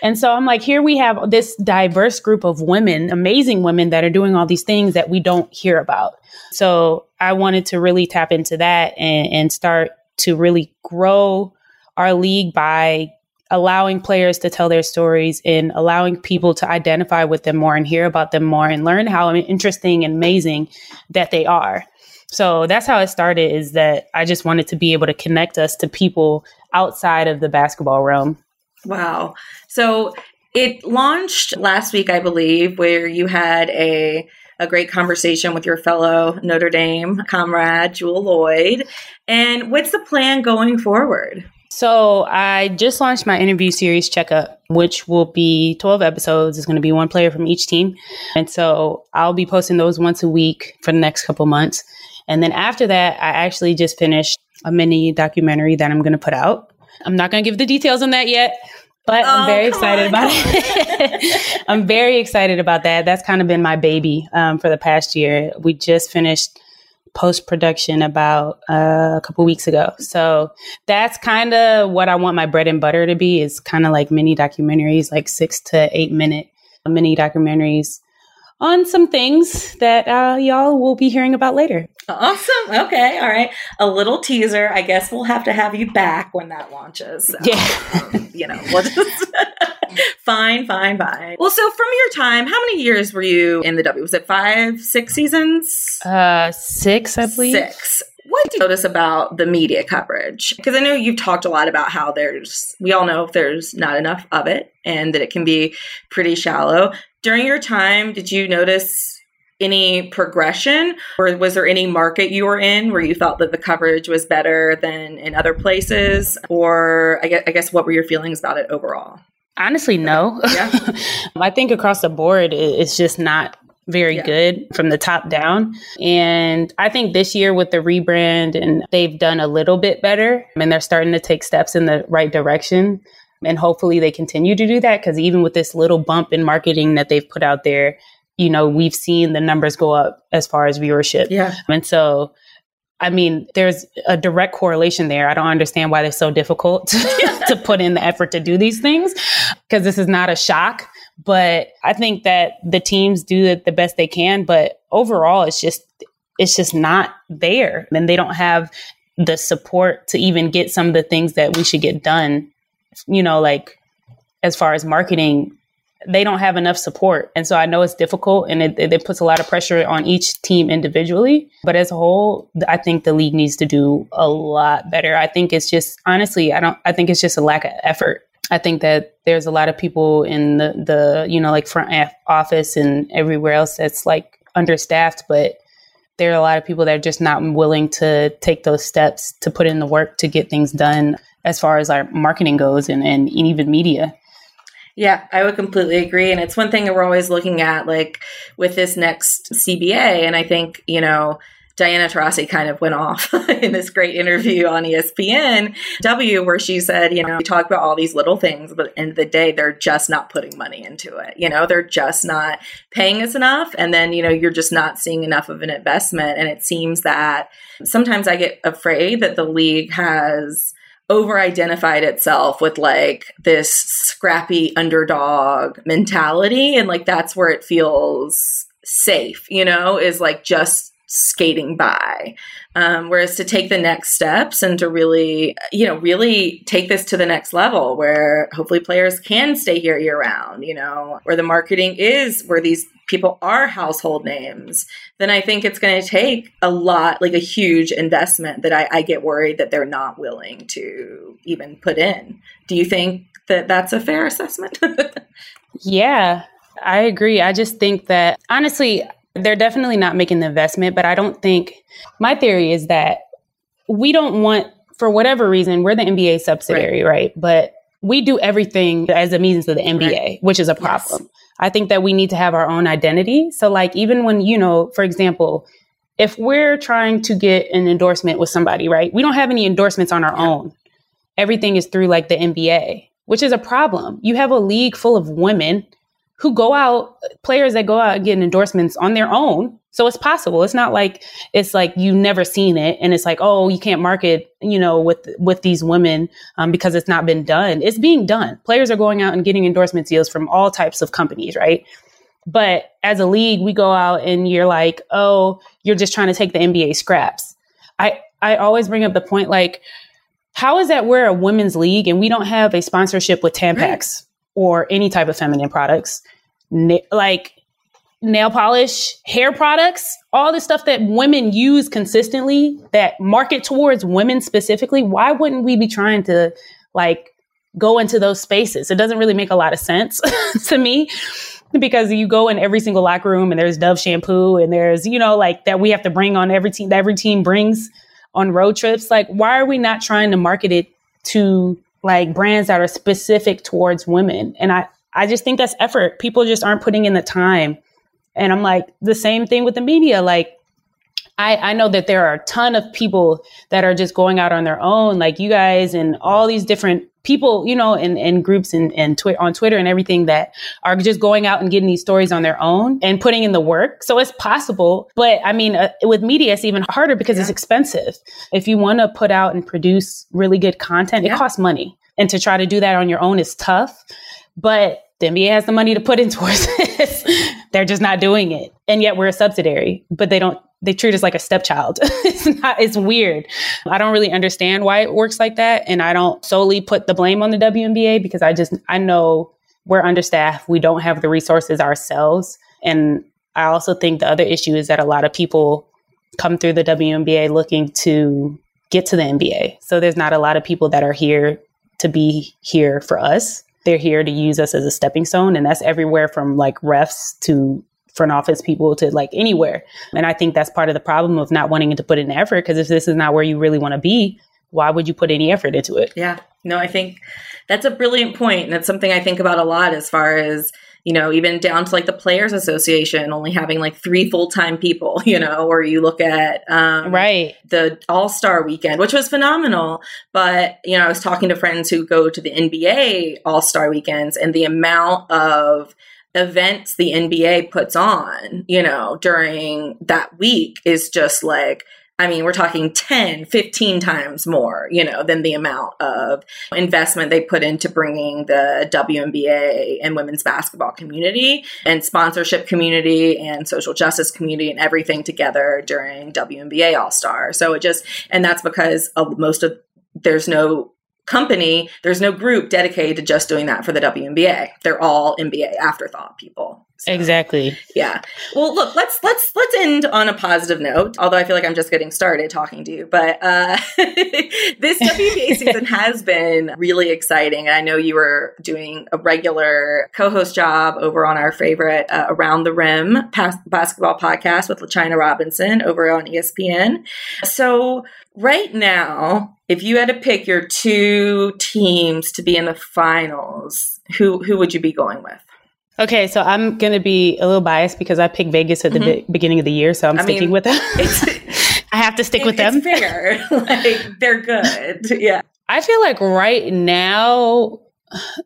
[SPEAKER 5] and so I'm like, here we have this diverse group of women, amazing women that are doing all these things that we don't hear about. So I wanted to really tap into that and, and start to really grow our league by allowing players to tell their stories and allowing people to identify with them more and hear about them more and learn how interesting and amazing that they are. So that's how it started is that I just wanted to be able to connect us to people outside of the basketball realm.
[SPEAKER 2] Wow. So it launched last week, I believe, where you had a a great conversation with your fellow Notre Dame comrade, Jewell Loyd. And what's the plan going forward?
[SPEAKER 5] So I just launched my interview series checkup, which will be 12 episodes. It's going to be one player from each team. And so I'll be posting those once a week for the next couple months. And then after that, I actually just finished a mini documentary that I'm going to put out. I'm not going to give the details on that yet, but oh, I'm very excited on, about it. I'm very excited about that. That's kind of been my baby um, for the past year. We just finished post production about uh, a couple weeks ago. So that's kind of what I want my bread and butter to be is kind of like mini documentaries, like six to eight minute mini documentaries on some things that uh, y'all will be hearing about later.
[SPEAKER 2] Awesome. Okay. All right. A little teaser. I guess we'll have to have you back when that launches. So,
[SPEAKER 5] yeah.
[SPEAKER 2] Um, you know, we'll just. fine, fine, fine. Well, so from your time, how many years were you in the W? Was it five, six seasons?
[SPEAKER 5] Uh, six, I believe.
[SPEAKER 2] Six. What do you notice about the media coverage? Because I know you've talked a lot about how there's, we all know there's not enough of it and that it can be pretty shallow. During your time, did you notice any progression or was there any market you were in where you felt that the coverage was better than in other places? Or I guess, I guess what were your feelings about it overall?
[SPEAKER 5] Honestly, no. Yeah. I think across the board, it's just not very yeah. good from the top down. And I think this year with the rebrand and they've done a little bit better and they're starting to take steps in the right direction. And hopefully they continue to do that because even with this little bump in marketing that they've put out there, you know, we've seen the numbers go up as far as viewership.
[SPEAKER 2] Yeah.
[SPEAKER 5] And so I mean, there's a direct correlation there. I don't understand why they're so difficult to put in the effort to do these things because this is not a shock. But I think that the teams do it the best they can. But overall, it's just it's just not there, and they don't have the support to even get some of the things that we should get done. You know, like as far as marketing they don't have enough support. And so I know it's difficult and it, it, puts a lot of pressure on each team individually. But as a whole, I think the league needs to do a lot better. I think it's just, honestly, I don't, I think it's just a lack of effort. I think that there's a lot of people in the, the you know, like front office and everywhere else that's like understaffed, but there are a lot of people that are just not willing to take those steps to put in the work to get things done as far as our marketing goes and, and even media.
[SPEAKER 2] Yeah, I would completely agree. And it's one thing that we're always looking at, like with this next CBA. And I think, you know, Diana Taurasi kind of went off in this great interview on ESPN W, where she said, you know, we talk about all these little things, but at the end of the day, they're just not putting money into it. You know, they're just not paying us enough. And then, you know, you're just not seeing enough of an investment. And it seems that sometimes I get afraid that the league has over identified itself with like this scrappy underdog mentality. And like that's where it feels safe, you know, is like just skating by. Um, whereas to take the next steps and to really, you know, really take this to the next level where hopefully players can stay here year round, you know, where the marketing is where these people are household names, then I think it's going to take a lot, like a huge investment that I, I get worried that they're not willing to even put in. Do you think that that's a fair assessment?
[SPEAKER 5] yeah, I agree. I just think that honestly, they're definitely not making the investment, but I don't think my theory is that we don't want, for whatever reason, we're the NBA subsidiary, right? right? But we do everything as a means of the NBA, right. which is a problem. Yes. I think that we need to have our own identity. So, like, even when, you know, for example, if we're trying to get an endorsement with somebody, right? We don't have any endorsements on our yeah. own. Everything is through like the NBA, which is a problem. You have a league full of women who go out, players that go out and get endorsements on their own. So it's possible. It's not like it's like you've never seen it, and it's like, oh, you can't market, you know, with with these women um, because it's not been done. It's being done. Players are going out and getting endorsement deals from all types of companies, right? But as a league, we go out and you're like, oh, you're just trying to take the NBA scraps. I I always bring up the point like, how is that we're a women's league and we don't have a sponsorship with Tampax? Right or any type of feminine products, na- like nail polish, hair products, all the stuff that women use consistently that market towards women specifically. Why wouldn't we be trying to like go into those spaces? It doesn't really make a lot of sense to me because you go in every single locker room and there's Dove shampoo and there's, you know, like that we have to bring on every team, that every team brings on road trips. Like, why are we not trying to market it to like brands that are specific towards women. And I, I just think that's effort. People just aren't putting in the time. And I'm like, the same thing with the media. Like, I, I know that there are a ton of people that are just going out on their own, like you guys and all these different people, you know, in, in groups and, and twi- on Twitter and everything that are just going out and getting these stories on their own and putting in the work. So it's possible. But I mean, uh, with media, it's even harder because yeah. it's expensive. If you want to put out and produce really good content, yeah. it costs money. And to try to do that on your own is tough. But the NBA has the money to put in towards this. They're just not doing it. And yet we're a subsidiary, but they don't they treat us like a stepchild. it's not it's weird. I don't really understand why it works like that. And I don't solely put the blame on the WNBA because I just I know we're understaffed. We don't have the resources ourselves. And I also think the other issue is that a lot of people come through the WNBA looking to get to the NBA. So there's not a lot of people that are here to be here for us. They're here to use us as a stepping stone. And that's everywhere from like refs to front office people to like anywhere. And I think that's part of the problem of not wanting to put in effort because if this is not where you really want to be, why would you put any effort into it?
[SPEAKER 2] Yeah. No, I think that's a brilliant point. And it's something I think about a lot as far as, you know, even down to like the Players Association only having like three full time people, you know, or you look at um,
[SPEAKER 5] right
[SPEAKER 2] the All Star weekend, which was phenomenal. But, you know, I was talking to friends who go to the NBA All Star weekends and the amount of events the NBA puts on, you know, during that week is just like, I mean, we're talking 10, 15 times more, you know, than the amount of investment they put into bringing the WNBA and women's basketball community and sponsorship community and social justice community and everything together during WNBA All Star. So it just, and that's because of most of, there's no company, there's no group dedicated to just doing that for the WNBA. They're all NBA afterthought people.
[SPEAKER 5] So, exactly.
[SPEAKER 2] Yeah. Well, look, let's let's let's end on a positive note. Although I feel like I'm just getting started talking to you, but uh, this WNBA season has been really exciting. And I know you were doing a regular co-host job over on our favorite uh, Around the Rim basketball podcast with LaChina Robinson over on ESPN. So right now, if you had to pick your two teams to be in the finals, who who would you be going with?
[SPEAKER 5] Okay, so I'm going to be a little biased because I picked Vegas at the mm-hmm. be- beginning of the year, so I'm I sticking mean, with them. I have to stick it, with them.
[SPEAKER 2] fair. like they're good. Yeah.
[SPEAKER 5] I feel like right now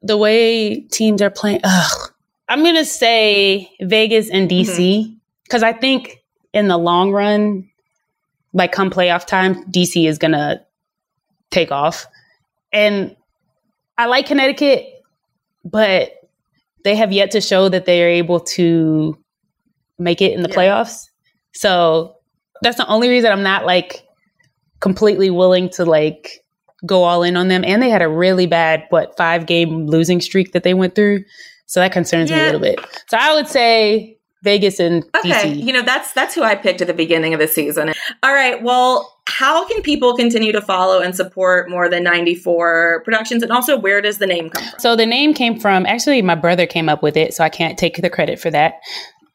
[SPEAKER 5] the way teams are playing, ugh, I'm going to say Vegas and DC because mm-hmm. I think in the long run like come playoff time, DC is going to take off. And I like Connecticut, but they have yet to show that they are able to make it in the yeah. playoffs. So that's the only reason I'm not like completely willing to like go all in on them. And they had a really bad, what, five game losing streak that they went through. So that concerns yeah. me a little bit. So I would say Vegas and okay.
[SPEAKER 2] DC. You know, that's that's who I picked at the beginning of the season. All right. Well, how can people continue to follow and support more than 94 productions and also where does the name come from?
[SPEAKER 5] So the name came from actually my brother came up with it, so I can't take the credit for that.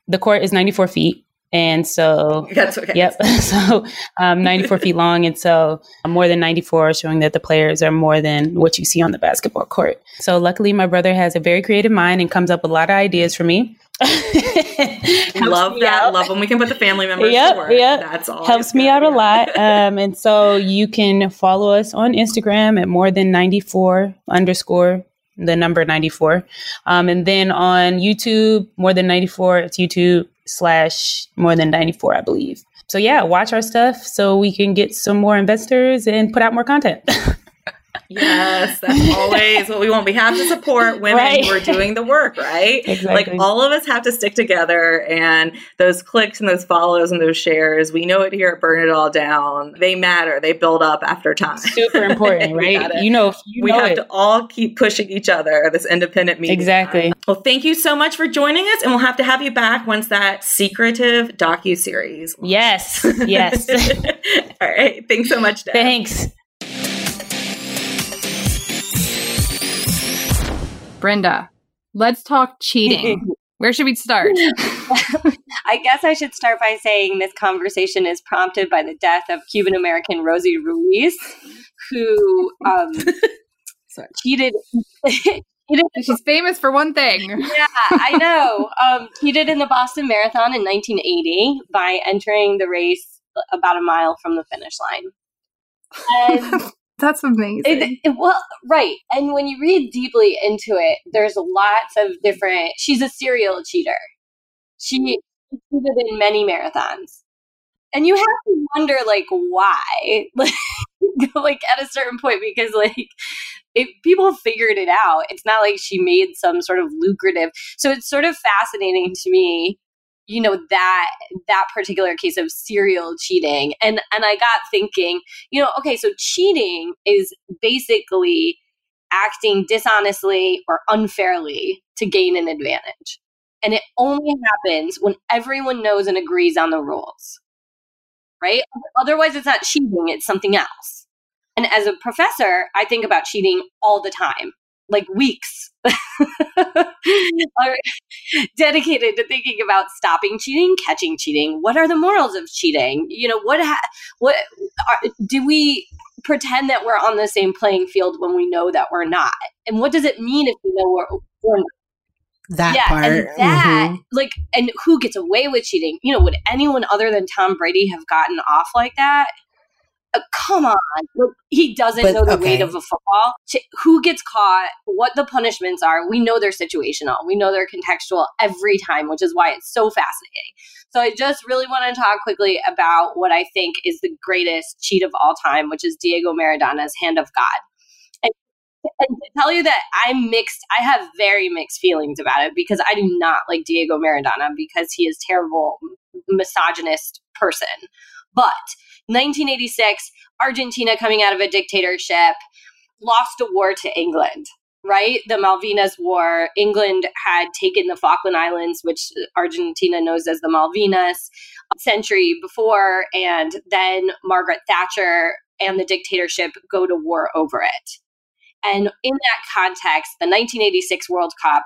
[SPEAKER 5] The court is 94 feet. And so,
[SPEAKER 2] that's okay.
[SPEAKER 5] Yep. so, um, 94 feet long. And so, uh, more than 94, showing that the players are more than what you see on the basketball court. So, luckily, my brother has a very creative mind and comes up with a lot of ideas for me.
[SPEAKER 2] Love that. Out. Love when we can put the family members yep, to work. Yep. That's all.
[SPEAKER 5] Helps me out a lot. Um, and so you can follow us on Instagram at more than 94 underscore the number 94. Um, and then on YouTube, more than 94, it's YouTube slash more than 94, I believe. So yeah, watch our stuff so we can get some more investors and put out more content.
[SPEAKER 2] Yes, that's always what we want. We have to support women right. who are doing the work, right?
[SPEAKER 5] Exactly.
[SPEAKER 2] Like all of us have to stick together and those clicks and those follows and those shares, we know it here at Burn It All Down. They matter. They build up after time.
[SPEAKER 5] Super important, right?
[SPEAKER 2] gotta,
[SPEAKER 5] you know, you
[SPEAKER 2] we
[SPEAKER 5] know
[SPEAKER 2] have
[SPEAKER 5] it.
[SPEAKER 2] to all keep pushing each other, this independent media.
[SPEAKER 5] Exactly.
[SPEAKER 2] Well, thank you so much for joining us and we'll have to have you back once that secretive docu-series.
[SPEAKER 5] Yes. Yes.
[SPEAKER 2] all right. Thanks so much, Deb.
[SPEAKER 5] Thanks.
[SPEAKER 1] Brenda, let's talk cheating. Where should we start?
[SPEAKER 4] I guess I should start by saying this conversation is prompted by the death of Cuban American Rosie Ruiz, who um, cheated.
[SPEAKER 1] She's famous for one thing.
[SPEAKER 4] yeah, I know. Um, cheated in the Boston Marathon in 1980 by entering the race about a mile from the finish line. And
[SPEAKER 1] That's amazing.
[SPEAKER 4] it, it- well, right. And when you read deeply into it, there's lots of different. She's a serial cheater. She cheated in many marathons, and you have to wonder, like, why? Like, like at a certain point, because like if people figured it out, it's not like she made some sort of lucrative. So it's sort of fascinating to me you know that that particular case of serial cheating. And and i got thinking you know okay so cheating is basically acting dishonestly or unfairly to gain an advantage. And it only happens when everyone knows and agrees on the rules. Right? Otherwise it's not cheating it's something else. And as a professor i think about cheating all the time like weeks are dedicated to thinking about stopping cheating, catching cheating. What are the morals of cheating? You know, what ha- what are, do we pretend that we're on the same playing field when we know that we're not? And what does it mean if we know we're, we're not?
[SPEAKER 3] That
[SPEAKER 4] yeah,
[SPEAKER 3] part.
[SPEAKER 4] and that
[SPEAKER 3] mhm.
[SPEAKER 4] like, and who gets away with cheating? You know, would anyone other than Tom Brady have gotten off like that? Uh, come on, he doesn't
[SPEAKER 3] But,
[SPEAKER 4] know the
[SPEAKER 3] okay.
[SPEAKER 4] weight of a football. Who gets caught? What the punishments are? We know they're situational. We know they're contextual every time, which is why it's so fascinating. So I just really want to talk quickly about what I think is the greatest cheat of all time, which is Diego Maradona's Hand of God. And, and to tell you that I'm mixed, I have very mixed feelings about it because I do not like Diego Maradona because he is a terrible misogynist person. But 1986, Argentina coming out of a dictatorship, lost a war to England, right? The Malvinas War. England had taken the Falkland Islands, which Argentina knows as the Malvinas, a century before. And then Margaret Thatcher and the dictatorship go to war over it. And in that context, the 1986 World Cup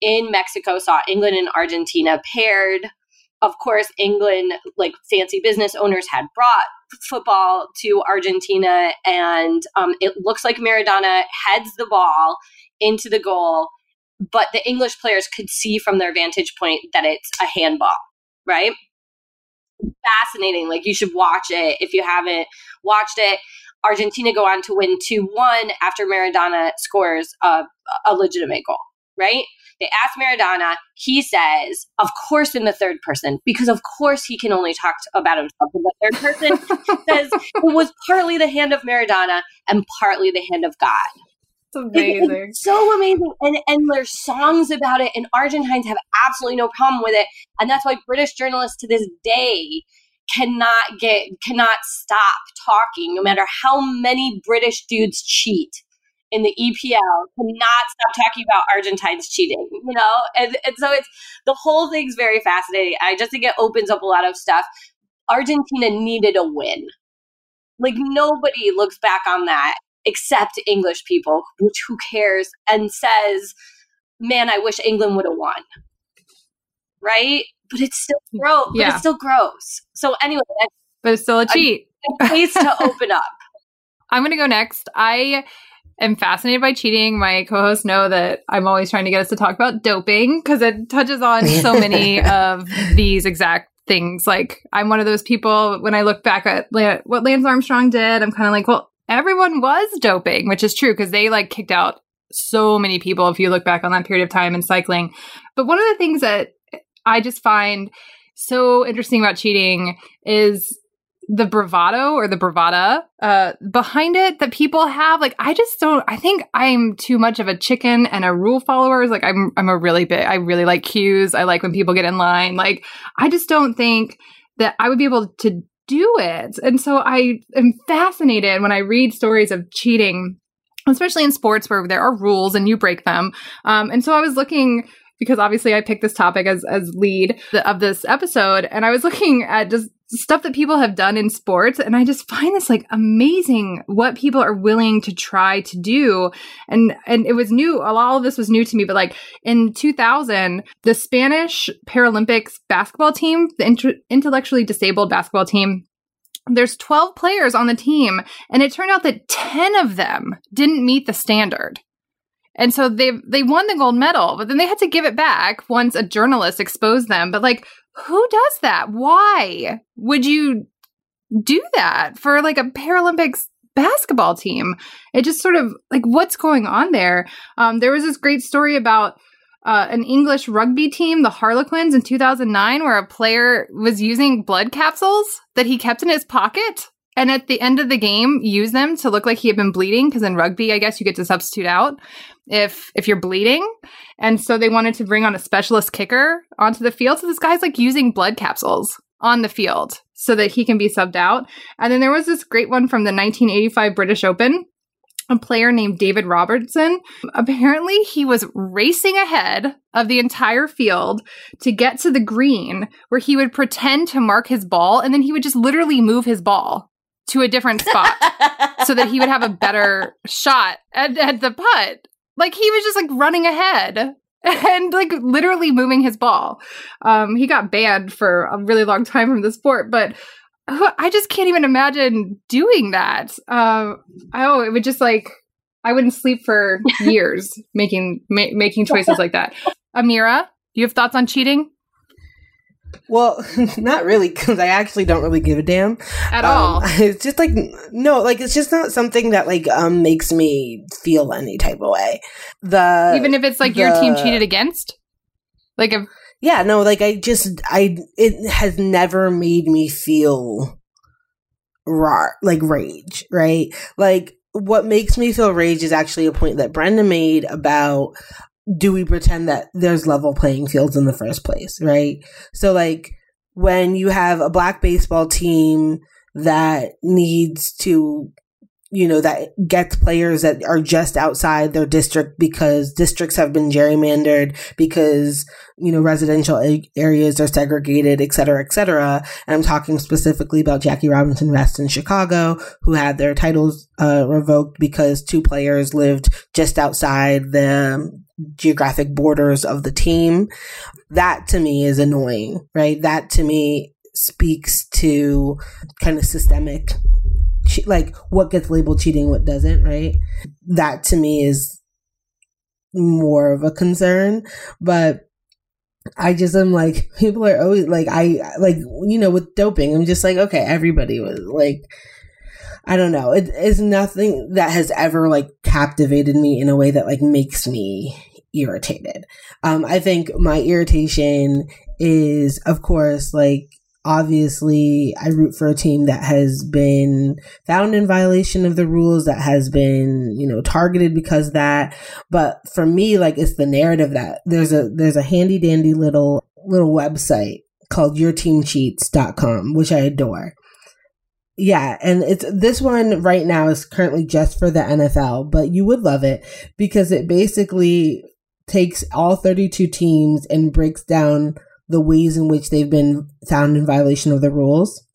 [SPEAKER 4] in Mexico saw England and Argentina paired. Of course, England, like fancy business owners, had brought football to Argentina, and um, it looks like Maradona heads the ball into the goal, but the English players could see from their vantage point that it's a handball, right? Fascinating. Like, you should watch it if you haven't watched it. Argentina go on to win 2 1 after Maradona scores a, a legitimate goal, right? They ask Maradona. He says, of course, in the third person, because of course he can only talk to, about himself in the third person, says it was partly the hand of Maradona and partly the hand of God.
[SPEAKER 1] It's
[SPEAKER 4] It-
[SPEAKER 1] amazing.
[SPEAKER 4] It's so amazing. And and there's songs about it, and Argentines have absolutely no problem with it. And that's why British journalists to this day cannot get cannot stop talking, no matter how many British dudes cheat in the EPL, cannot stop talking about Argentines cheating, you know? And and so it's the whole thing's very fascinating. I just think it opens up a lot of stuff. Argentina needed a win. Like nobody looks back on that except English people, which who cares, and says, "Man, I wish England would have won." Right? But it's still mm, gross.
[SPEAKER 1] Yeah.
[SPEAKER 4] But it's still gross. So anyway, that's
[SPEAKER 1] But it's still a cheat.
[SPEAKER 4] a place to open up.
[SPEAKER 1] I'm going to go next. I am fascinated by cheating. My co hosts know that I'm always trying to get us to talk about doping because it touches on so many of these exact things. Like, I'm one of those people, when I look back at La- what Lance Armstrong did, I'm kind of like, well, everyone was doping, which is true because they like kicked out so many people if you look back on that period of time in cycling. But one of the things that I just find so interesting about cheating is the bravado or the bravada uh, behind it that people have. Like, I just don't. I think I'm too much of a chicken and a rule follower. Like, I'm I'm a really big. I really like queues. I like when people get in line. Like, I just don't think that I would be able to do it. And so I am fascinated when I read stories of cheating, especially in sports where there are rules and you break them. Um, and so I was looking because obviously I picked this topic as as lead of this episode, and I was looking at just stuff that people have done in sports and i just find this like amazing what people are willing to try to do. And and it was new all of this was new to me but like in 2000 the spanish paralympics basketball team the inter- intellectually disabled basketball team there's 12 players on the team and it turned out that 10 of them didn't meet the standard. And so they they won the gold medal but then they had to give it back once a journalist exposed them. But like who does that? Why would you do that for like a Paralympics basketball team. It just sort of like what's going on there. Um, there was this great story about uh, an English rugby team, the Harlequins, in 2009, where a player was using blood capsules that he kept in his pocket. And at the end of the game, use them to look like he had been bleeding. Because in rugby, I guess you get to substitute out if if you're bleeding. And so they wanted to bring on a specialist kicker onto the field. So this guy's like using blood capsules on the field so that he can be subbed out. And then there was this great one from the 1985 British Open. A player named David Robertson. Apparently, he was racing ahead of the entire field to get to the green where he would pretend to mark his ball and then he would just literally move his ball to a different spot so that he would have a better shot at, at the putt. Like he was just like running ahead and like literally moving his ball. Um, he got banned for a really long time from the sport, but I just can't even imagine doing that. Uh, oh, it would just like I wouldn't sleep for years making ma- making choices like that. Amira, do you have thoughts on cheating?
[SPEAKER 3] Well, not really, because I actually don't really give a damn
[SPEAKER 1] at
[SPEAKER 3] um,
[SPEAKER 1] all.
[SPEAKER 3] It's just like no, like it's just not something that like um makes me feel any type of way. The
[SPEAKER 1] even if it's like
[SPEAKER 3] the,
[SPEAKER 1] your team cheated against, like if
[SPEAKER 3] yeah, no, like I just I it has never made me feel raw like rage, right? Like what makes me feel rage is actually a point that Brenda made about do we pretend that there's level playing fields in the first place, right? So like when you have a black baseball team that needs to you know that gets players that are just outside their district because districts have been gerrymandered because you know residential areas are segregated et cetera et cetera and i'm talking specifically about jackie robinson West in chicago who had their titles uh, revoked because two players lived just outside the geographic borders of the team. That to me is annoying, right? That to me speaks to kind of systemic, like what gets labeled cheating, what doesn't, right? That to me is more of a concern, but I just am like, people are always like, I, like, you know, with doping, I'm just like, okay, everybody was like, I don't know. It is nothing that has ever like captivated me in a way that like makes me irritated. Um, I think my irritation is, of course, like obviously I root for a team that has been found in violation of the rules, that has been, you know, targeted because that. But for me, like it's the narrative that there's a there's a handy dandy little little website called yourteamcheats.com, which I adore. Yeah, and it's this one right now is currently just for the NFL, but you would love it because it basically takes all 32 teams and breaks down the ways in which they've been found in violation of the rules.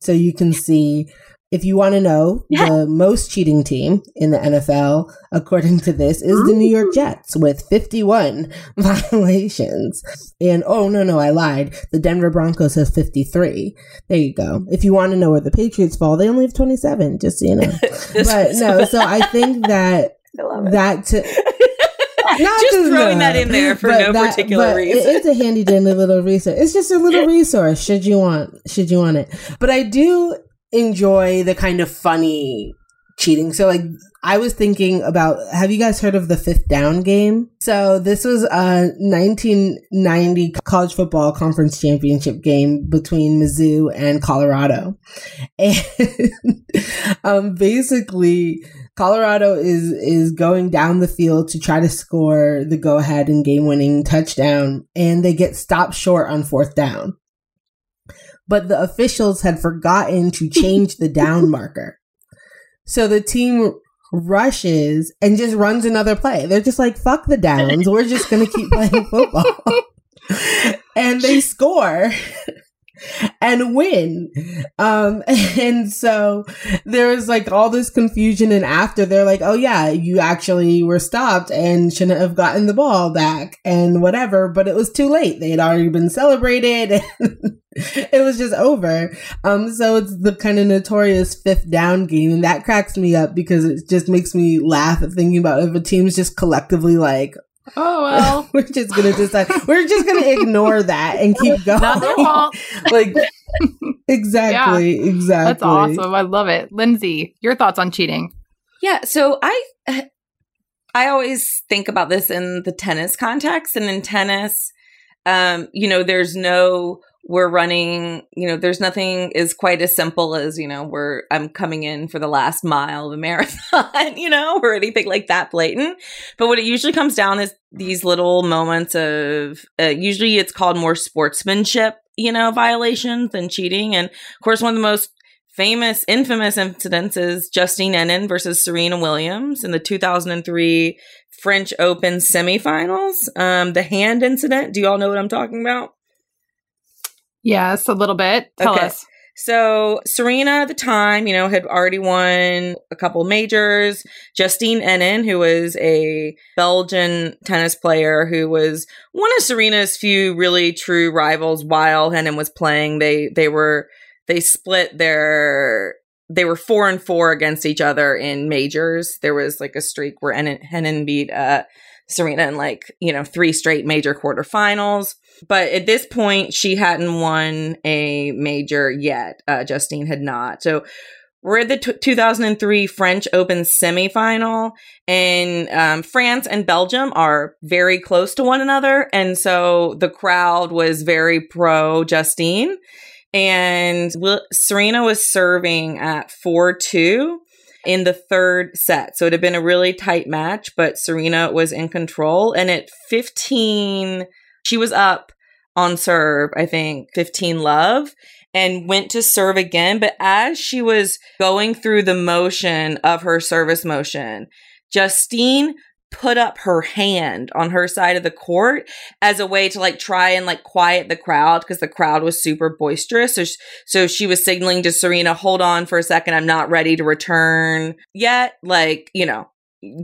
[SPEAKER 3] So you can see if you want to know the most cheating team in the NFL, according to this, is the New York Jets with 51 violations. And oh, no, no, I lied. The Denver Broncos has 53. There you go. If you want to know where the Patriots fall, they only have 27, just so you know. but no, so I think that that to,
[SPEAKER 2] just throwing that in there for no that, particular reason.
[SPEAKER 3] It's a handy dandy little resource. It's just a little resource should you want should you want it. But I do enjoy the kind of funny cheating. So like I was thinking about have you guys heard of the fifth down game? So this was a 1990 college football conference championship game between Mizzou and Colorado. And um basically Colorado is is going down the field to try to score the go ahead and game winning touchdown, and they get stopped short on fourth down. But the officials had forgotten to change the down marker. So the team rushes and just runs another play. They're just like, fuck the downs. We're just to keep playing football. and they score and win. Um, and so there was like all this confusion. And after they're like, oh, yeah, you actually were stopped and shouldn't have gotten the ball back and whatever. But it was too late. They had already been celebrated. it was just over. Um, so it's the kind of notorious fifth down game. And that cracks me up because it just makes me laugh at thinking about if a team's just collectively like,
[SPEAKER 1] Oh well.
[SPEAKER 3] we're just gonna decide. We're just gonna ignore that and keep going.
[SPEAKER 1] Not their fault.
[SPEAKER 3] like exactly, yeah. exactly.
[SPEAKER 1] That's awesome. I love it. Lindsay, your thoughts on cheating?
[SPEAKER 2] Yeah, so I I always think about this in the tennis context and in tennis um you know there's no we're running, you know, there's nothing is quite as simple as, you know, we're, I'm coming in for the last mile of a marathon, you know, or anything like that blatant. But what it usually comes down is these little moments of, uh, usually it's called more sportsmanship, you know, violations than cheating. And of course, one of the most famous, infamous incidents is Justine Henin versus Serena Williams in the 2003 French Open semifinals. Um, the hand incident. Do you all know what I'm talking about?
[SPEAKER 1] Yes, a little bit. Tell okay. us.
[SPEAKER 2] So Serena at the time, you know, had already won a couple majors. Justine Henin, who was a Belgian tennis player who was one of Serena's few really true rivals while Henin was playing. They they were they split their they were four and four against each other in majors. There was like a streak where Henin beat uh, Serena in like, you know, three straight major quarterfinals. But at this point, she hadn't won a major yet. Uh, Justine had not. So we're at the t- 2003 French Open semifinal, and um, France and Belgium are very close to one another. And so the crowd was very pro Justine. And Serena was serving at 4 2 in the third set. So it had been a really tight match, but Serena was in control. And at 15, she was up on serve, I think 15 love and went to serve again. But as she was going through the motion of her service motion, Justine put up her hand on her side of the court as a way to like try and like quiet the crowd because the crowd was super boisterous. So, sh- so she was signaling to Serena, hold on for a second. I'm not ready to return yet. Like, you know,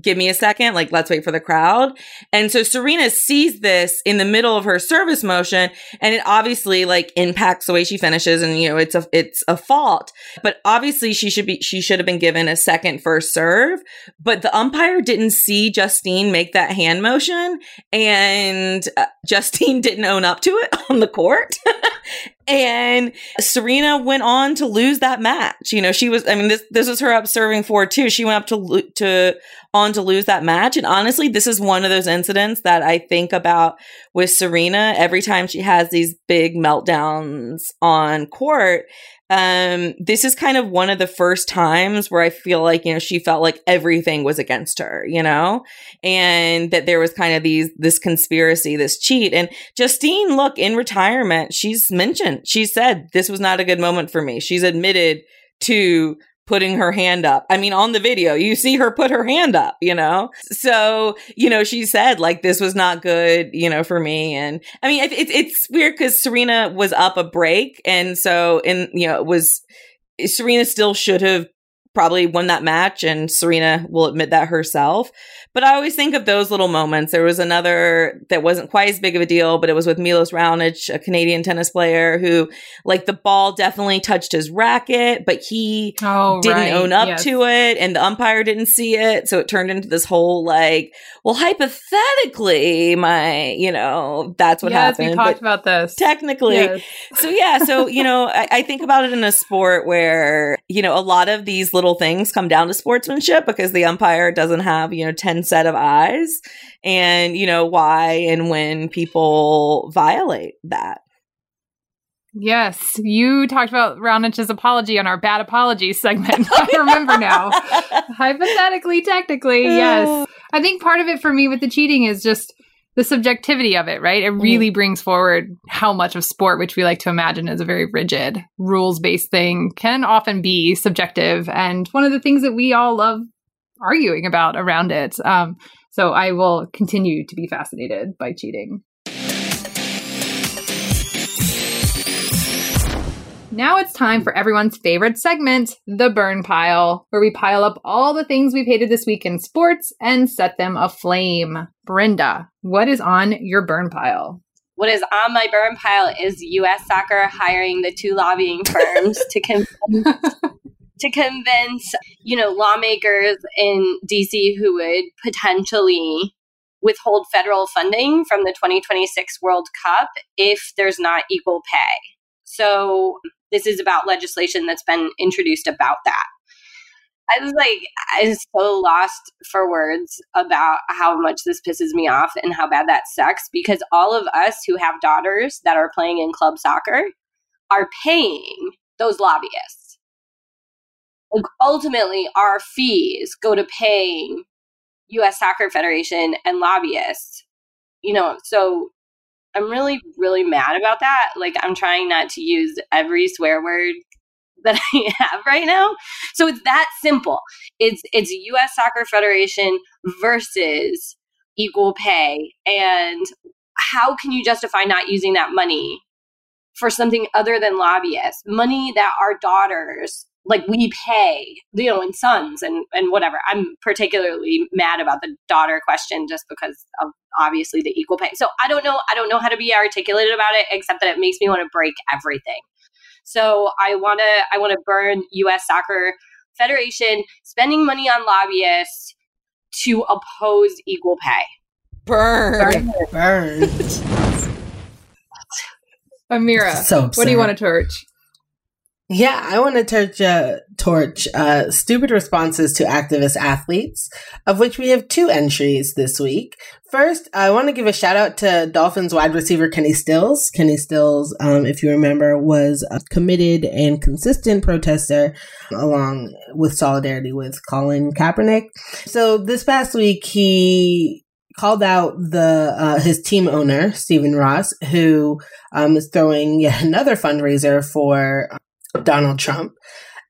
[SPEAKER 2] give me a second like let's wait for the crowd. And so serena sees this in the middle of her service motion and it obviously like impacts the way she finishes and you know it's a it's a fault. But obviously she should be she should have been given a second first serve. But the umpire didn't see justine make that hand motion and uh, justine didn't own up to it on the court and Serena went on to lose that match. You know, she was, I mean, this, this was her up serving for too. She went up to, to, on to lose that match. And honestly, this is one of those incidents that I think about with Serena every time she has these big meltdowns on court um, this is kind of one of the first times where I feel like, you know, she felt like everything was against her, you know, and that there was kind of these, this conspiracy, this cheat. And Justine, look, in retirement, she's mentioned, she said, this was not a good moment for me. She's admitted to putting her hand up. I mean, on the video, you see her put her hand up, you know? So, you know, she said, like, this was not good, you know, for me. And I mean, it, it, it's weird because Serena was up a break. And so, and, you know, it was, Serena still should have probably won that match and Serena will admit that herself. But I always think of those little moments. There was another that wasn't quite as big of a deal, but it was with Milos Raonic, a Canadian tennis player who like the ball definitely touched his racket, but he oh, didn't right. own up yes. to it and the umpire didn't see it. So it turned into this whole like, well, hypothetically, my, you know, that's what
[SPEAKER 1] yes,
[SPEAKER 2] happened.
[SPEAKER 1] We talked about this.
[SPEAKER 2] Technically. Yes. So yeah, so you know, I, I think about it in a sport where, you know, a lot of these little little things come down to sportsmanship because the umpire doesn't have, you know, 10 set of eyes and, you know, why and when people violate that.
[SPEAKER 1] Yes, you talked about Raonic's apology on our bad apology segment. I remember now. Hypothetically, technically, yes. I think part of it for me with the cheating is just the subjectivity of it, right? It really mm. brings forward how much of sport, which we like to imagine as a very rigid, rules based thing, can often be subjective. And one of the things that we all love arguing about around it. Um, so I will continue to be fascinated by cheating. Now it's time for everyone's favorite segment, the burn pile, where we pile up all the things we've hated this week in sports and set them aflame. Brenda, what is on your burn pile?
[SPEAKER 4] What is on my burn pile is U.S. soccer hiring the two lobbying firms to convince, to convince, you know, lawmakers in D.C. who would potentially withhold federal funding from the 2026 World Cup if there's not equal pay. So, this is about legislation that's been introduced about that. I was like, I was so lost for words about how much this pisses me off and how bad that sucks because all of us who have daughters that are playing in club soccer are paying those lobbyists. Ultimately, our fees go to paying U.S. Soccer Federation and lobbyists. You know, so I'm really, really mad about that. Like, I'm trying not to use every swear word that I have right now. So it's that simple. It's it's US Soccer Federation versus equal pay and how can you justify not using that money for something other than lobbyists? Money that our daughters like we pay, you know, and sons and and whatever. I'm particularly mad about the daughter question just because of obviously the equal pay. So I don't know I don't know how to be articulated about it except that it makes me want to break everything. So I want to I want to burn U.S. Soccer Federation spending money on lobbyists to oppose equal pay.
[SPEAKER 2] Burn,
[SPEAKER 3] burn.
[SPEAKER 1] Amira, so what do you want to torch?
[SPEAKER 3] Yeah, I want to torch, uh, torch uh, stupid responses to activist athletes, of which we have two entries this week. First, I want to give a shout out to Dolphins wide receiver Kenny Stills. Kenny Stills, um, if you remember, was a committed and consistent protester along with solidarity with Colin Kaepernick. So this past week, he called out the uh, his team owner Stephen Ross, who um, is throwing yet another fundraiser for Donald Trump.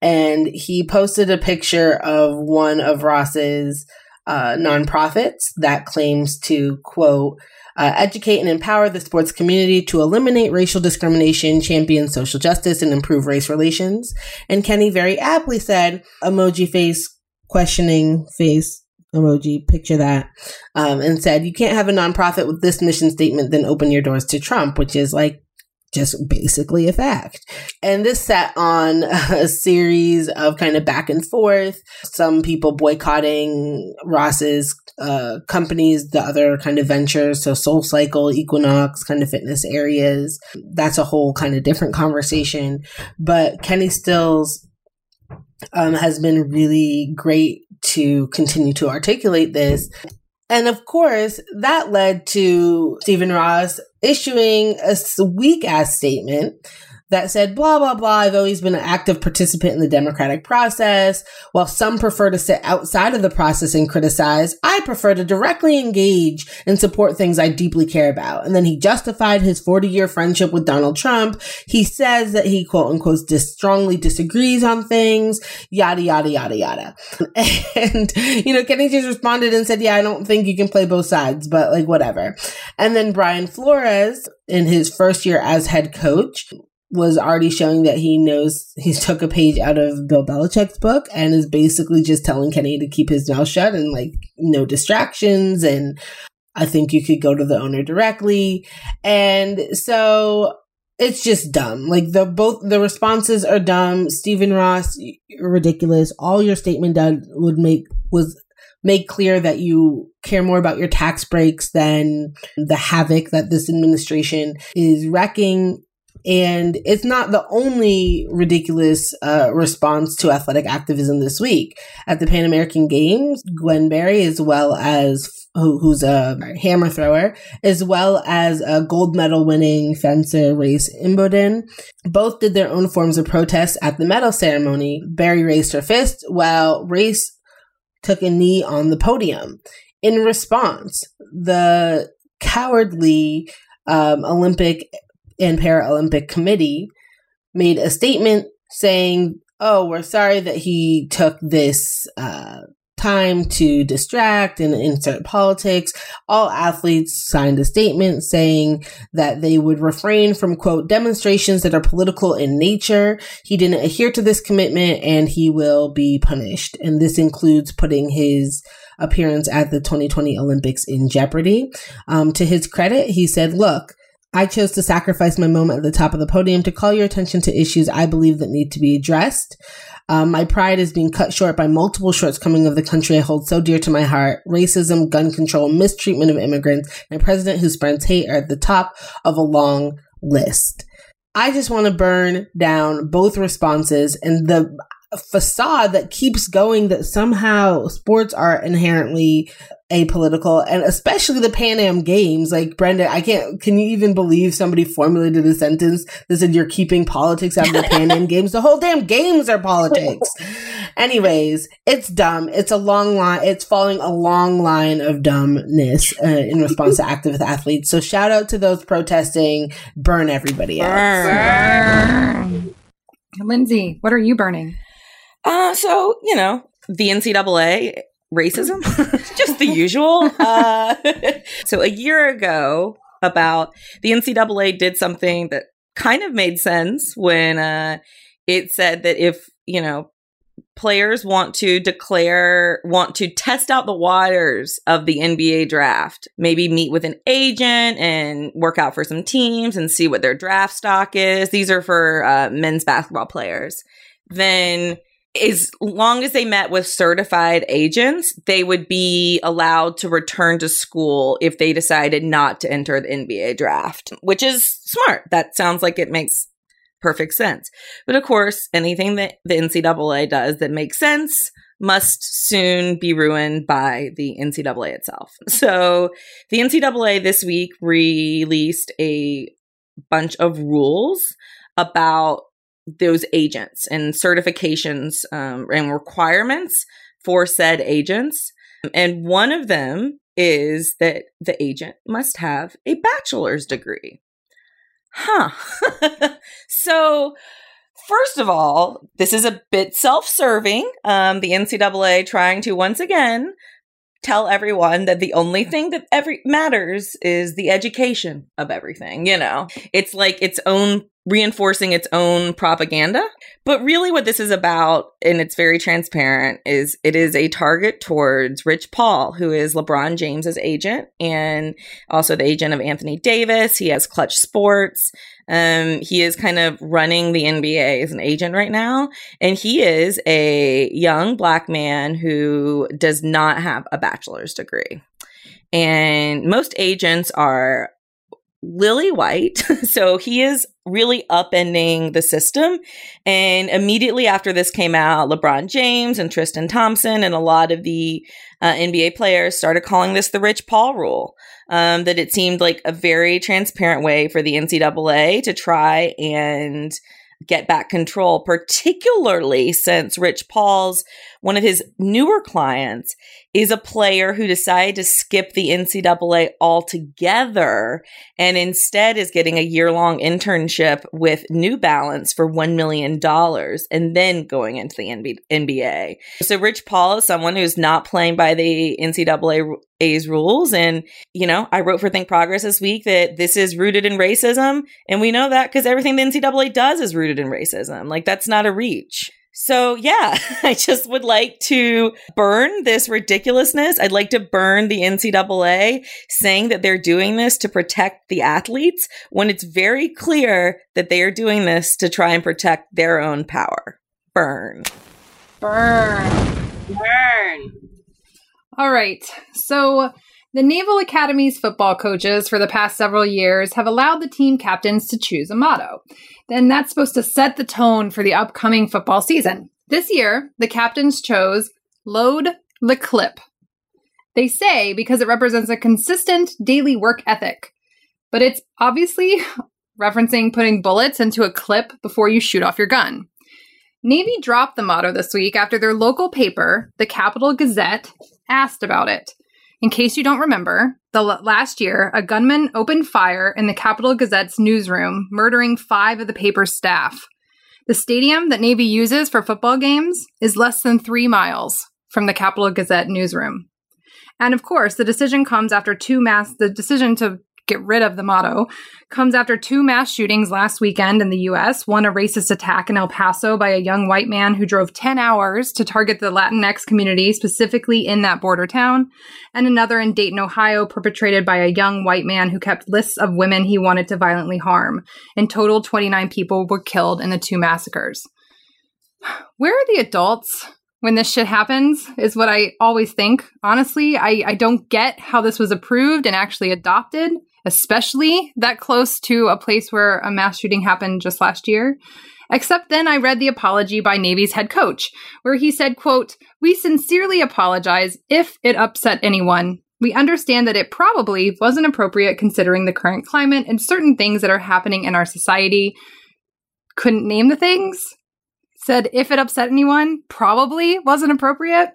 [SPEAKER 3] And he posted a picture of one of Ross's uh, nonprofits that claims to, quote, uh, educate and empower the sports community to eliminate racial discrimination, champion social justice, and improve race relations. And Kenny very aptly said, emoji face, questioning face, emoji, picture that, um, and said, you can't have a nonprofit with this mission statement, then open your doors to Trump, which is like just basically a fact. And this set on a series of kind of back and forth, some people boycotting Ross's uh, companies, the other kind of ventures, so Soul Cycle, Equinox, kind of fitness areas. That's a whole kind of different conversation. But Kenny Stills um, has been really great to continue to articulate this. And of course, that led to Stephen Ross issuing a weak ass statement that said, blah, blah, blah. I've always been an active participant in the democratic process. While some prefer to sit outside of the process and criticize, I prefer to directly engage and support things I deeply care about. And then he justified his 40 year friendship with Donald Trump. He says that he quote unquote dis- strongly disagrees on things, yada, yada, yada, yada. And, you know, Kenny just responded and said, yeah, I don't think you can play both sides, but like whatever. And then Brian Flores, in his first year as head coach, was already showing that he knows he took a page out of Bill Belichick's book and is basically just telling Kenny to keep his mouth shut and like no distractions. And I think you could go to the owner directly. And so it's just dumb. Like the both the responses are dumb. Stephen Ross, ridiculous. All your statement done would make was make clear that you care more about your tax breaks than the havoc that this administration is wrecking and it's not the only ridiculous uh, response to athletic activism this week. At the Pan American Games, Gwen Berry, as well as who, who's a hammer thrower, as well as a gold medal winning fencer, Race Imboden, both did their own forms of protest at the medal ceremony. Berry raised her fist while Race took a knee on the podium. In response, the cowardly um, Olympic and Paralympic Committee made a statement saying, "Oh, we're sorry that he took this uh, time to distract and insert politics." All athletes signed a statement saying that they would refrain from quote demonstrations that are political in nature. He didn't adhere to this commitment, and he will be punished. And this includes putting his appearance at the 2020 Olympics in jeopardy. Um, to his credit, he said, "Look." I chose to sacrifice my moment at the top of the podium to call your attention to issues I believe that need to be addressed. Um, my pride is being cut short by multiple shortcomings of the country I hold so dear to my heart. Racism, gun control, mistreatment of immigrants, and a president who spreads hate are at the top of a long list. I just want to burn down both responses and the facade that keeps going that somehow sports are inherently apolitical and especially the Pan Am games. Like Brenda, I can't, can you even believe somebody formulated a sentence that said you're keeping politics out of the Pan Am games? The whole damn games are politics. Anyways, it's dumb. It's a long line. It's following a long line of dumbness uh, in response to activist athletes. So shout out to those protesting. Burn everybody else.
[SPEAKER 1] Burn. Lindsay, what are you burning?
[SPEAKER 2] Uh, so, you know, the NCAA racism, just the usual. Uh, so a year ago, about the NCAA did something that kind of made sense when uh, it said that if you know players want to declare want to test out the waters of the NBA draft, maybe meet with an agent and work out for some teams and see what their draft stock is. These are for uh, men's basketball players. Then as long as they met with certified agents, they would be allowed to return to school if they decided not to enter the NBA draft, which is smart. That sounds like it makes perfect sense. But of course, anything that the NCAA does that makes sense must soon be ruined by the NCAA itself. So the NCAA this week released a bunch of rules about those agents and certifications um, and requirements for said agents. And one of them is that the agent must have a bachelor's degree. Huh. so, first of all, this is a bit self serving. Um, the NCAA trying to once again tell everyone that the only thing that every matters is the education of everything you know it's like its own reinforcing its own propaganda. But really, what this is about, and it's very transparent, is it is a target towards Rich Paul, who is LeBron James's agent and also the agent of Anthony Davis. He has Klutch Sports. Um, he is kind of running the NBA as an agent right now. And he is a young black man who does not have a bachelor's degree. And most agents are lily white. so he is really upending the system. And immediately after this came out, LeBron James and Tristan Thompson and a lot of the uh, NBA players started calling this the Rich Paul rule. Um, that it seemed like a very transparent way for the NCAA to try and get back control, particularly since Rich Paul's one of his newer clients is a player who decided to skip the NCAA altogether and instead is getting a year long internship with New Balance for $1 million and then going into the NBA. So Rich Paul is someone who's not playing by the NCAA's rules. And, you know, I wrote for Think Progress this week that this is rooted in racism. And we know that because everything the NCAA does is rooted in racism. Like, that's not a reach. So, yeah, I just would like to burn this ridiculousness. I'd like to burn the NCAA saying that they're doing this to protect the athletes when it's very clear that they are doing this to try and protect their own power. Burn.
[SPEAKER 1] Burn.
[SPEAKER 4] Burn.
[SPEAKER 1] All right. So, the Naval Academy's football coaches for the past several years have allowed the team captains to choose a motto then that's supposed to set the tone for the upcoming football season. This year, the captains chose Load the Clip. They say because it represents a consistent daily work ethic, but it's obviously referencing putting bullets into a clip before you shoot off your gun. Navy dropped the motto this week after their local paper, the Capital Gazette, asked about it. In case you don't remember, the l- last year, a gunman opened fire in the Capital Gazette's newsroom, murdering five of the paper's staff. The stadium that Navy uses for football games is less than three miles from the Capital Gazette newsroom. And of course, the decision comes after two mass the decision to get rid of the motto, comes after two mass shootings last weekend in the US. One, a racist attack in El Paso by a young white man who drove 10 hours to target the Latinx community, specifically in that border town, and another in Dayton, Ohio, perpetrated by a young white man who kept lists of women he wanted to violently harm. In total, 29 people were killed in the two massacres. Where are the adults? when this shit happens is what I always think. Honestly, I, I don't get how this was approved and actually adopted, especially that close to a place where a mass shooting happened just last year. Except then I read the apology by Navy's head coach, where he said, quote, We sincerely apologize if it upset anyone. We understand that it probably wasn't appropriate considering the current climate and certain things that are happening in our society. Couldn't name the things? said if it upset anyone, probably wasn't appropriate.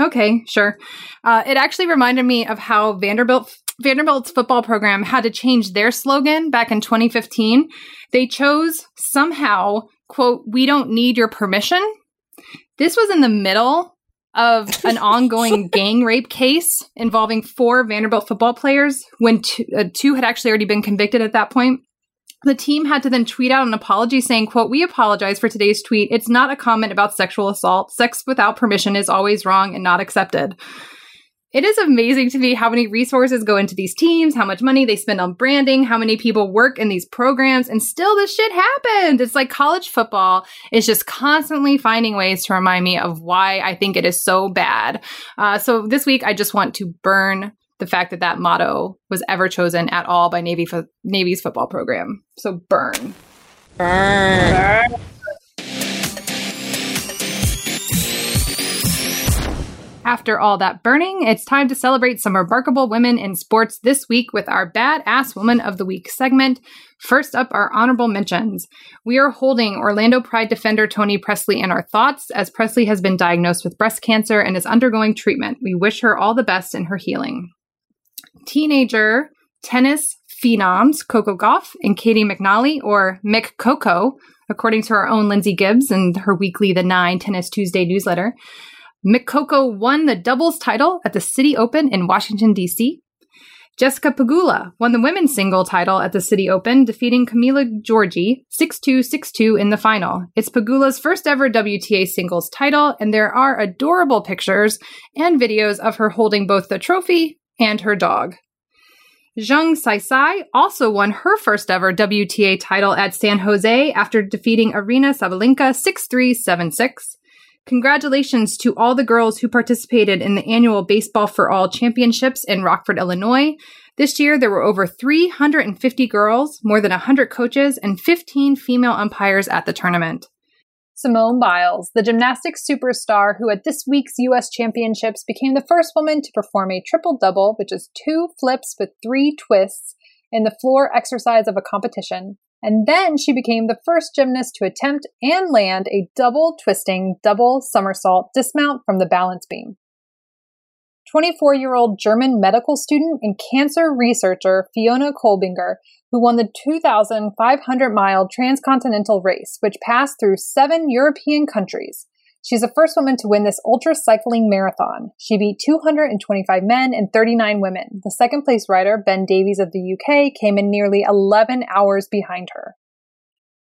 [SPEAKER 1] Okay, sure. Uh, it actually reminded me of how Vanderbilt Vanderbilt's football program had to change their slogan back in 2015. They chose somehow, quote, we don't need your permission. This was in the middle of an ongoing gang rape case involving four Vanderbilt football players when two, uh, two had actually already been convicted at that point. The team had to then tweet out an apology saying, quote, we apologize for today's tweet. It's not a comment about sexual assault. Sex without permission is always wrong and not accepted. It is amazing to me how many resources go into these teams, how much money they spend on branding, how many people work in these programs, and still this shit happened. It's like college football is just constantly finding ways to remind me of why I think it is so bad. Uh, so this week, I just want to burn the fact that that motto was ever chosen at all by Navy fo- Navy's football program. So burn.
[SPEAKER 2] Burn. burn.
[SPEAKER 1] After all that burning, it's time to celebrate some remarkable women in sports this week with our Badass Woman of the Week segment. First up, our honorable mentions. We are holding Orlando Pride defender Toni Pressley in our thoughts as Pressley has been diagnosed with breast cancer and is undergoing treatment. We wish her all the best in her healing teenager tennis phenoms Coco Gauff and Caty McNally, or McCoco, according to our own Lindsay Gibbs and her weekly The Nine Tennis Tuesday newsletter. McCoco won the doubles title at the City Open in Washington, D.C. Jessica Pegula won the women's single title at the City Open, defeating Camila Giorgi 6 2 6 2 in the final. It's Pegula's first ever WTA singles title, and there are adorable pictures and videos of her holding both the trophy and her dog. Zheng Saisai also won her first ever WTA title at San Jose after defeating Aryna Sabalenka 6 3 7 6. Congratulations to all the girls who participated in the annual Baseball for All Championships in Rockford, Illinois. This year, there were over 350 girls, more than 100 coaches, and 15 female umpires at the tournament. Simone Biles, the gymnastics superstar who at this week's US Championships became the first woman to perform a triple double, which is two flips with three twists, in the floor exercise of a competition. And then she became the first gymnast to attempt and land a double twisting, double somersault dismount from the balance beam. 24 year old German medical student and cancer researcher Fiona Kolbinger who won the 2,500 mile transcontinental race, which passed through seven European countries. She's the first woman to win this ultra cycling marathon. She beat 225 men and 39 women. The second place rider, Ben Davies of the UK, came in nearly 11 hours behind her.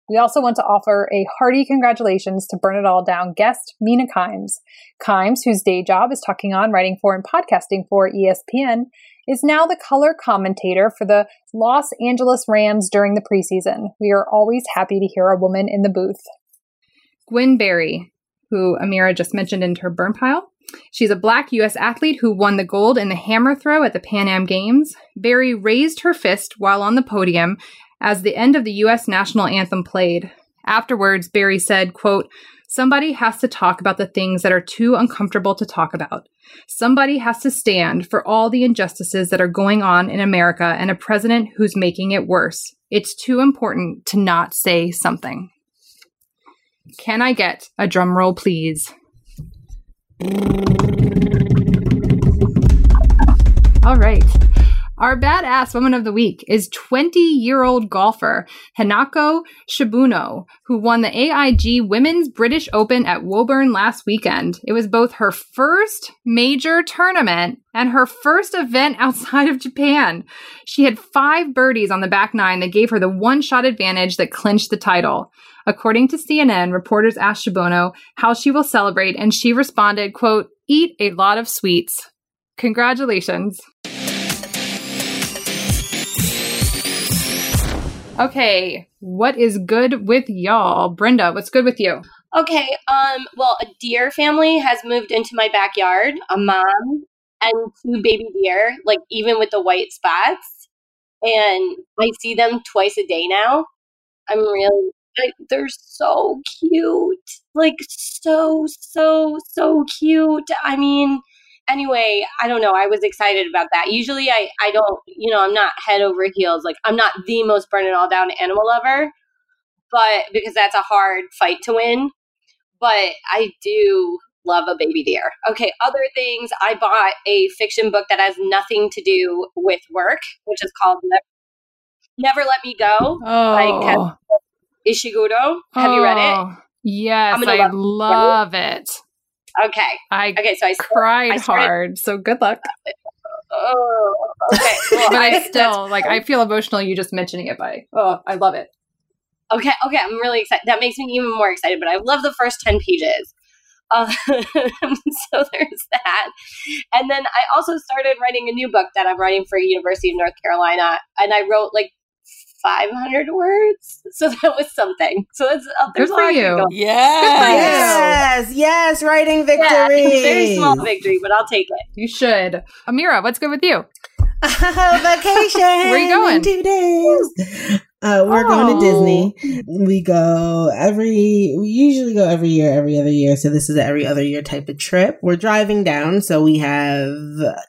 [SPEAKER 1] We also want to offer a hearty congratulations to Burn It All Down guest Mina Kimes. Kimes, whose day job is talking on, writing for, and podcasting for ESPN, is now the color commentator for the Los Angeles Rams during the preseason. We are always happy to hear a woman in the booth. Gwen Berry, who Amira just mentioned in her burn pile. She's a black U.S. athlete who won the gold in the hammer throw at the Pan Am Games. Berry raised her fist while on the podium as the end of the U.S. national anthem played. Afterwards, Berry said, quote, Somebody has to talk about the things that are too uncomfortable to talk about. Somebody has to stand for all the injustices that are going on in America and a president who's making it worse. It's too important to not say something. Can I get a drum roll, please? All right. Our badass woman of the week is 20 year old golfer Hinako Shibuno, who won the AIG Women's British Open at Woburn last weekend. It was both her first major tournament and her first event outside of Japan. She had five birdies on the back nine that gave her the one shot advantage that clinched the title. According to CNN, reporters asked Shibuno how she will celebrate, and she responded, quote, eat a lot of sweets. Congratulations. Okay, what is good with y'all? Brenda, what's good with you?
[SPEAKER 4] Okay, um, well, a deer family has moved into my backyard, a mom and two baby deer, like even with the white spots. And I see them twice a day now. I'm really, like, they're so cute. Like, so, so, so cute. I mean, anyway, I don't know. I was excited about that. Usually I, I don't, you know, I'm not head over heels. Like I'm not the most burn it all down animal lover, but because that's a hard fight to win. But I do love a baby deer. Okay, other things. I bought a fiction book that has nothing to do with work, which is called Never, Let Me Go
[SPEAKER 1] Oh,
[SPEAKER 4] by Ishiguro. Have you read it?
[SPEAKER 1] Oh, Yes,
[SPEAKER 4] I'm love-
[SPEAKER 1] love it.
[SPEAKER 4] Okay.
[SPEAKER 1] I
[SPEAKER 4] Okay, so I
[SPEAKER 1] cried
[SPEAKER 4] I started-
[SPEAKER 1] hard, so good luck.
[SPEAKER 4] Oh, okay. Well,
[SPEAKER 1] but I still like I feel emotional you just mentioning it by oh I love it.
[SPEAKER 4] Okay, okay, I'm really excited. That makes me even more excited. But I love the first ten pages. Uh, so there's that, and then I also started writing a new book that I'm writing for University of North Carolina, and I wrote like 500 words. So that was something. So that's uh, there's
[SPEAKER 1] Good
[SPEAKER 4] a
[SPEAKER 1] for
[SPEAKER 4] lot I could
[SPEAKER 1] you.
[SPEAKER 4] go-
[SPEAKER 3] Yes, yes, writing victory.
[SPEAKER 4] Yeah, very small victory, but I'll take it.
[SPEAKER 1] You should. Amira, what's good with you?
[SPEAKER 3] Vacation.
[SPEAKER 1] Where are you going?
[SPEAKER 3] Two days. Uh, we're going to Disney. We go every. We usually go every year, every other year. So this is an every other year type of trip. We're driving down, so we have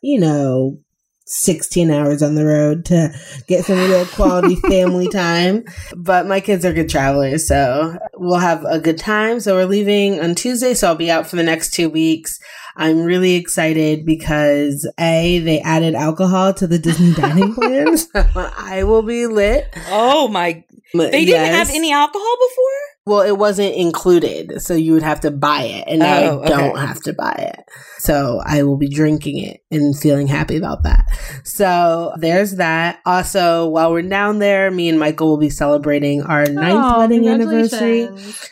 [SPEAKER 3] you know. 16 hours on the road to get some real quality family time. But my kids are good travelers, so we'll have a good time. So we're leaving on Tuesday, so I'll be out for the next two weeks. I'm really excited because A, they added alcohol to the Disney dining plans. I will be lit.
[SPEAKER 2] Oh my! They didn't
[SPEAKER 3] yes.
[SPEAKER 2] have any alcohol before.
[SPEAKER 3] Well, it wasn't included, so you would have to buy it, and
[SPEAKER 2] Oh,
[SPEAKER 3] I don't have to buy it. So I will be drinking it and feeling happy about that. So there's that. Also, while we're down there, me and Michael will be celebrating our ninth
[SPEAKER 1] Oh,
[SPEAKER 3] wedding anniversary.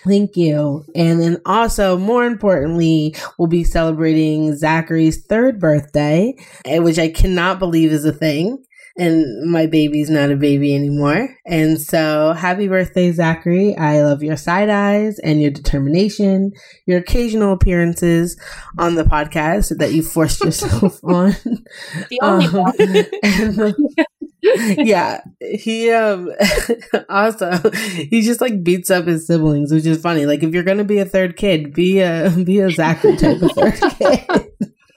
[SPEAKER 3] Thank you. And then also, more importantly, we'll be celebrating Zachary's third birthday, eh, which I cannot believe is a thing. And my baby's not a baby anymore. And so, happy birthday, Zachary. I love your side eyes and your determination, your occasional appearances on the podcast that you forced yourself on.
[SPEAKER 4] The only
[SPEAKER 3] Um,
[SPEAKER 4] one.
[SPEAKER 3] like, yeah, he um also he just like beats up his siblings, which is funny. Like if you're gonna be a third kid, be a be a Zachary type of third kid.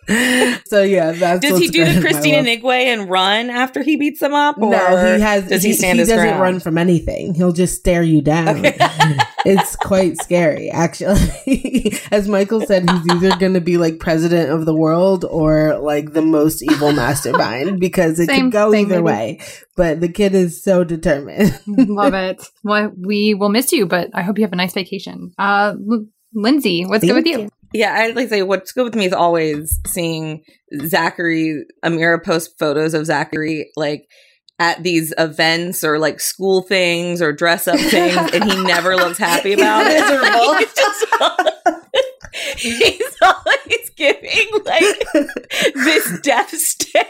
[SPEAKER 3] so yeah, that's
[SPEAKER 2] Does he do the
[SPEAKER 3] in
[SPEAKER 2] Christina
[SPEAKER 3] world.
[SPEAKER 2] Nigwe and run after he beats them up? Or
[SPEAKER 3] No, he has.
[SPEAKER 2] Does he, stand his
[SPEAKER 3] doesn't
[SPEAKER 2] ground?
[SPEAKER 3] run from anything. He'll just stare you down.
[SPEAKER 2] Okay.
[SPEAKER 3] it's quite scary, actually. As Michael said, he's either going to be like president of the world or like the most evil mastermind because it
[SPEAKER 1] Same
[SPEAKER 3] could go either
[SPEAKER 1] maybe.
[SPEAKER 3] way. But the kid is so determined.
[SPEAKER 1] Love it. Well, we will miss you, but I hope you have a nice vacation. Uh, L- Lindsay, what's good with
[SPEAKER 3] Thank
[SPEAKER 1] you?
[SPEAKER 2] Yeah, I like to say what's good with me is always seeing Zachary Amira post photos of Zachary like at these events or like school things or dress up things, and he never looks happy about it.
[SPEAKER 3] Miserable.
[SPEAKER 2] He's just he's always giving like this death stare.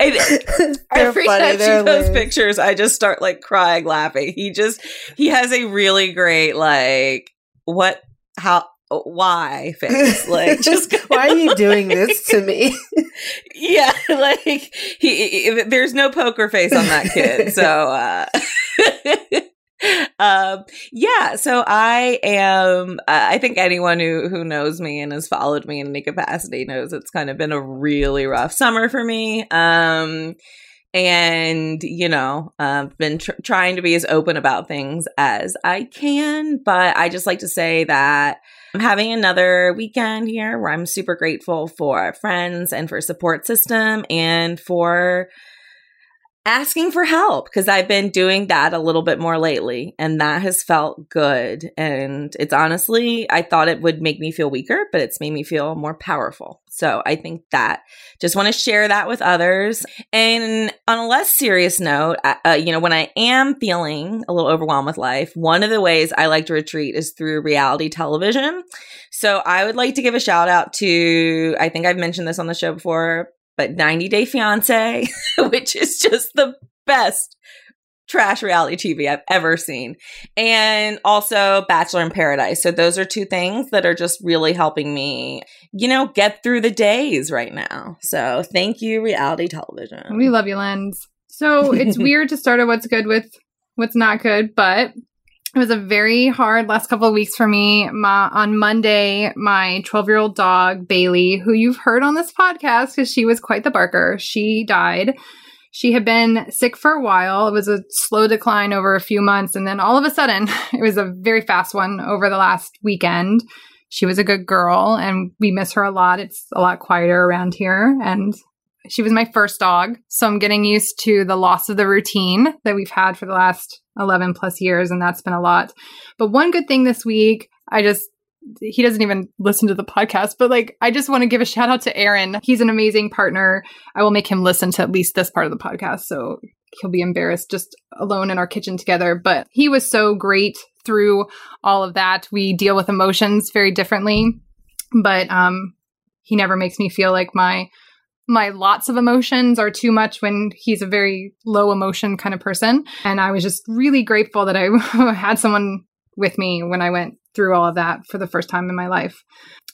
[SPEAKER 2] and
[SPEAKER 3] They're
[SPEAKER 2] every
[SPEAKER 3] funny,
[SPEAKER 2] time she posts pictures, I just start like crying, laughing. He just he has a really great like what how why face like just
[SPEAKER 3] Why are you doing this to me?
[SPEAKER 2] yeah like he, he- there's no poker face on that kid so uh um yeah so i am uh, i think anyone who who knows me and has followed me in any capacity knows it's kind of been a really rough summer for me um and you know i've been tr- trying to be as open about things as i can but i just like to say that I'm having another weekend here where I'm super grateful for friends and for support system and for asking for help because I've been doing that a little bit more lately and that has felt good. And it's honestly, I thought it would make me feel weaker, but it's made me feel more powerful. So I think that just want to share that with others. And on a less serious note, uh, you know, when I am feeling a little overwhelmed with life, one of the ways I like to retreat is through reality television. So I would like to give a shout out to, I think I've mentioned this on the show before, but 90 Day Fiance, which is just the best trash reality TV I've ever seen. And also Bachelor in Paradise. So those are two things that are just really helping me, you know, get through the days right now. So thank you, reality television.
[SPEAKER 1] We love you, Lens. So it's weird to start at what's good with what's not good, but it was a very hard last couple of weeks for me. My, on Monday, my 12 year old dog, Bailey, who you've heard on this podcast because she was quite the barker, she died. She had been sick for a while. It was a slow decline over a few months. And then all of a sudden, it was a very fast one over the last weekend. She was a good girl and we miss her a lot. It's a lot quieter around here. And she was my first dog. So I'm getting used to the loss of the routine that we've had for the last 11 plus years. And that's been a lot. But one good thing this week, I just, he doesn't even listen to the podcast, but like, I just want to give a shout out to Aaron. He's an amazing partner. I will make him listen to at least this part of the podcast. So he'll be embarrassed just alone in our kitchen together. But he was so great through all of that. We deal with emotions very differently, but um, he never makes me feel like my my lots of emotions are too much when he's a very low emotion kind of person. And I was just really grateful that I had someone with me when I went through all of that for the first time in my life.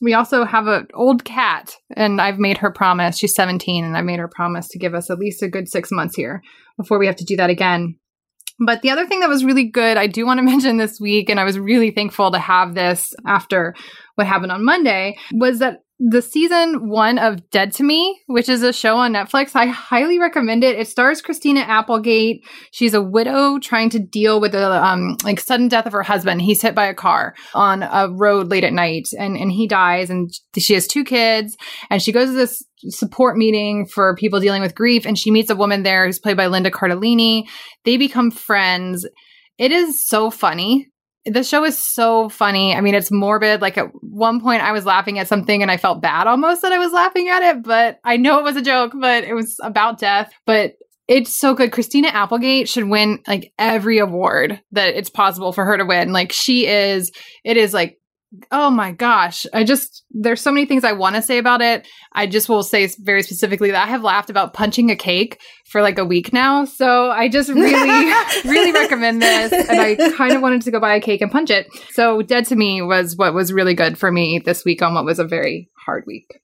[SPEAKER 1] We also have an old cat, and I've made her promise. She's 17, and I made her promise to give us at least a good six months here before we have to do that again. But the other thing that was really good, I do want to mention this week, and I was really thankful to have this after what happened on Monday, was that the season one of Dead to Me, which is a show on Netflix. I highly recommend it. It stars Christina Applegate. She's a widow trying to deal with the um, like sudden death of her husband. He's hit by a car on a road late at night, and and he dies. And she has two kids, and she goes to this support meeting for people dealing with grief, and she meets a woman there who's played by Linda Cardellini. They become friends. It is so funny the show is so funny. I mean, it's morbid. Like at one point, I was laughing at something and I felt bad almost that I was laughing at it, but I know it was a joke, but it was about death. But it's so good. Christina Applegate should win like every award that it's possible for her to win. Like she is, it is like oh my gosh. I just there's so many things i want to say about it. I just will say very specifically that i have laughed about punching a cake for like a week now. So i just really really recommend this and i kind of wanted to go buy a cake and punch it. So dead to me was what was really good for me this week on what was a very hard week.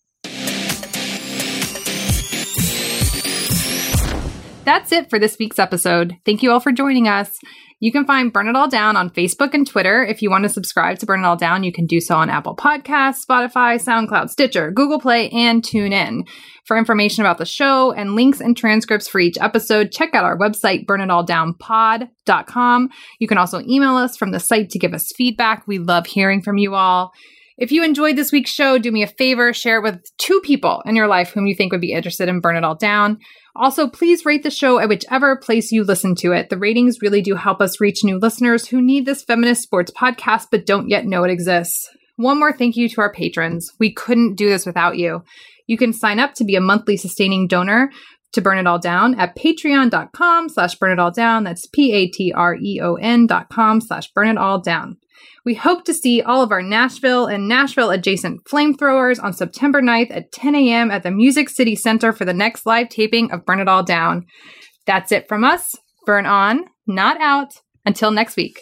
[SPEAKER 1] That's it for this week's episode. Thank you all for joining us. You can find Burn It All Down on Facebook and Twitter. If you want to subscribe to Burn It All Down, you can do so on Apple Podcasts, Spotify, SoundCloud, Stitcher, Google Play, and TuneIn. For information about the show and links and transcripts for each episode, check out our website, burnitalldownpod.com. You can also email us from the site to give us feedback. We love hearing from you all. If you enjoyed this week's show, do me a favor, share it with two people in your life whom you think would be interested in Burn It All Down. Also, please rate the show at whichever place you listen to it. The ratings really do help us reach new listeners who need this feminist sports podcast but don't yet know it exists. One more thank you to our patrons. We couldn't do this without you. You can sign up to be a monthly sustaining donor to burn it all down at patreon.com slash burn it all down. That's P-A-T-R-E-O-N dot com slash burn it all down. We hope to see all of our Nashville and Nashville adjacent flamethrowers on September 9th at 10 a.m. at the Music City Center for the next live taping of Burn It All Down. That's it from us. Burn on, not out. Until next week.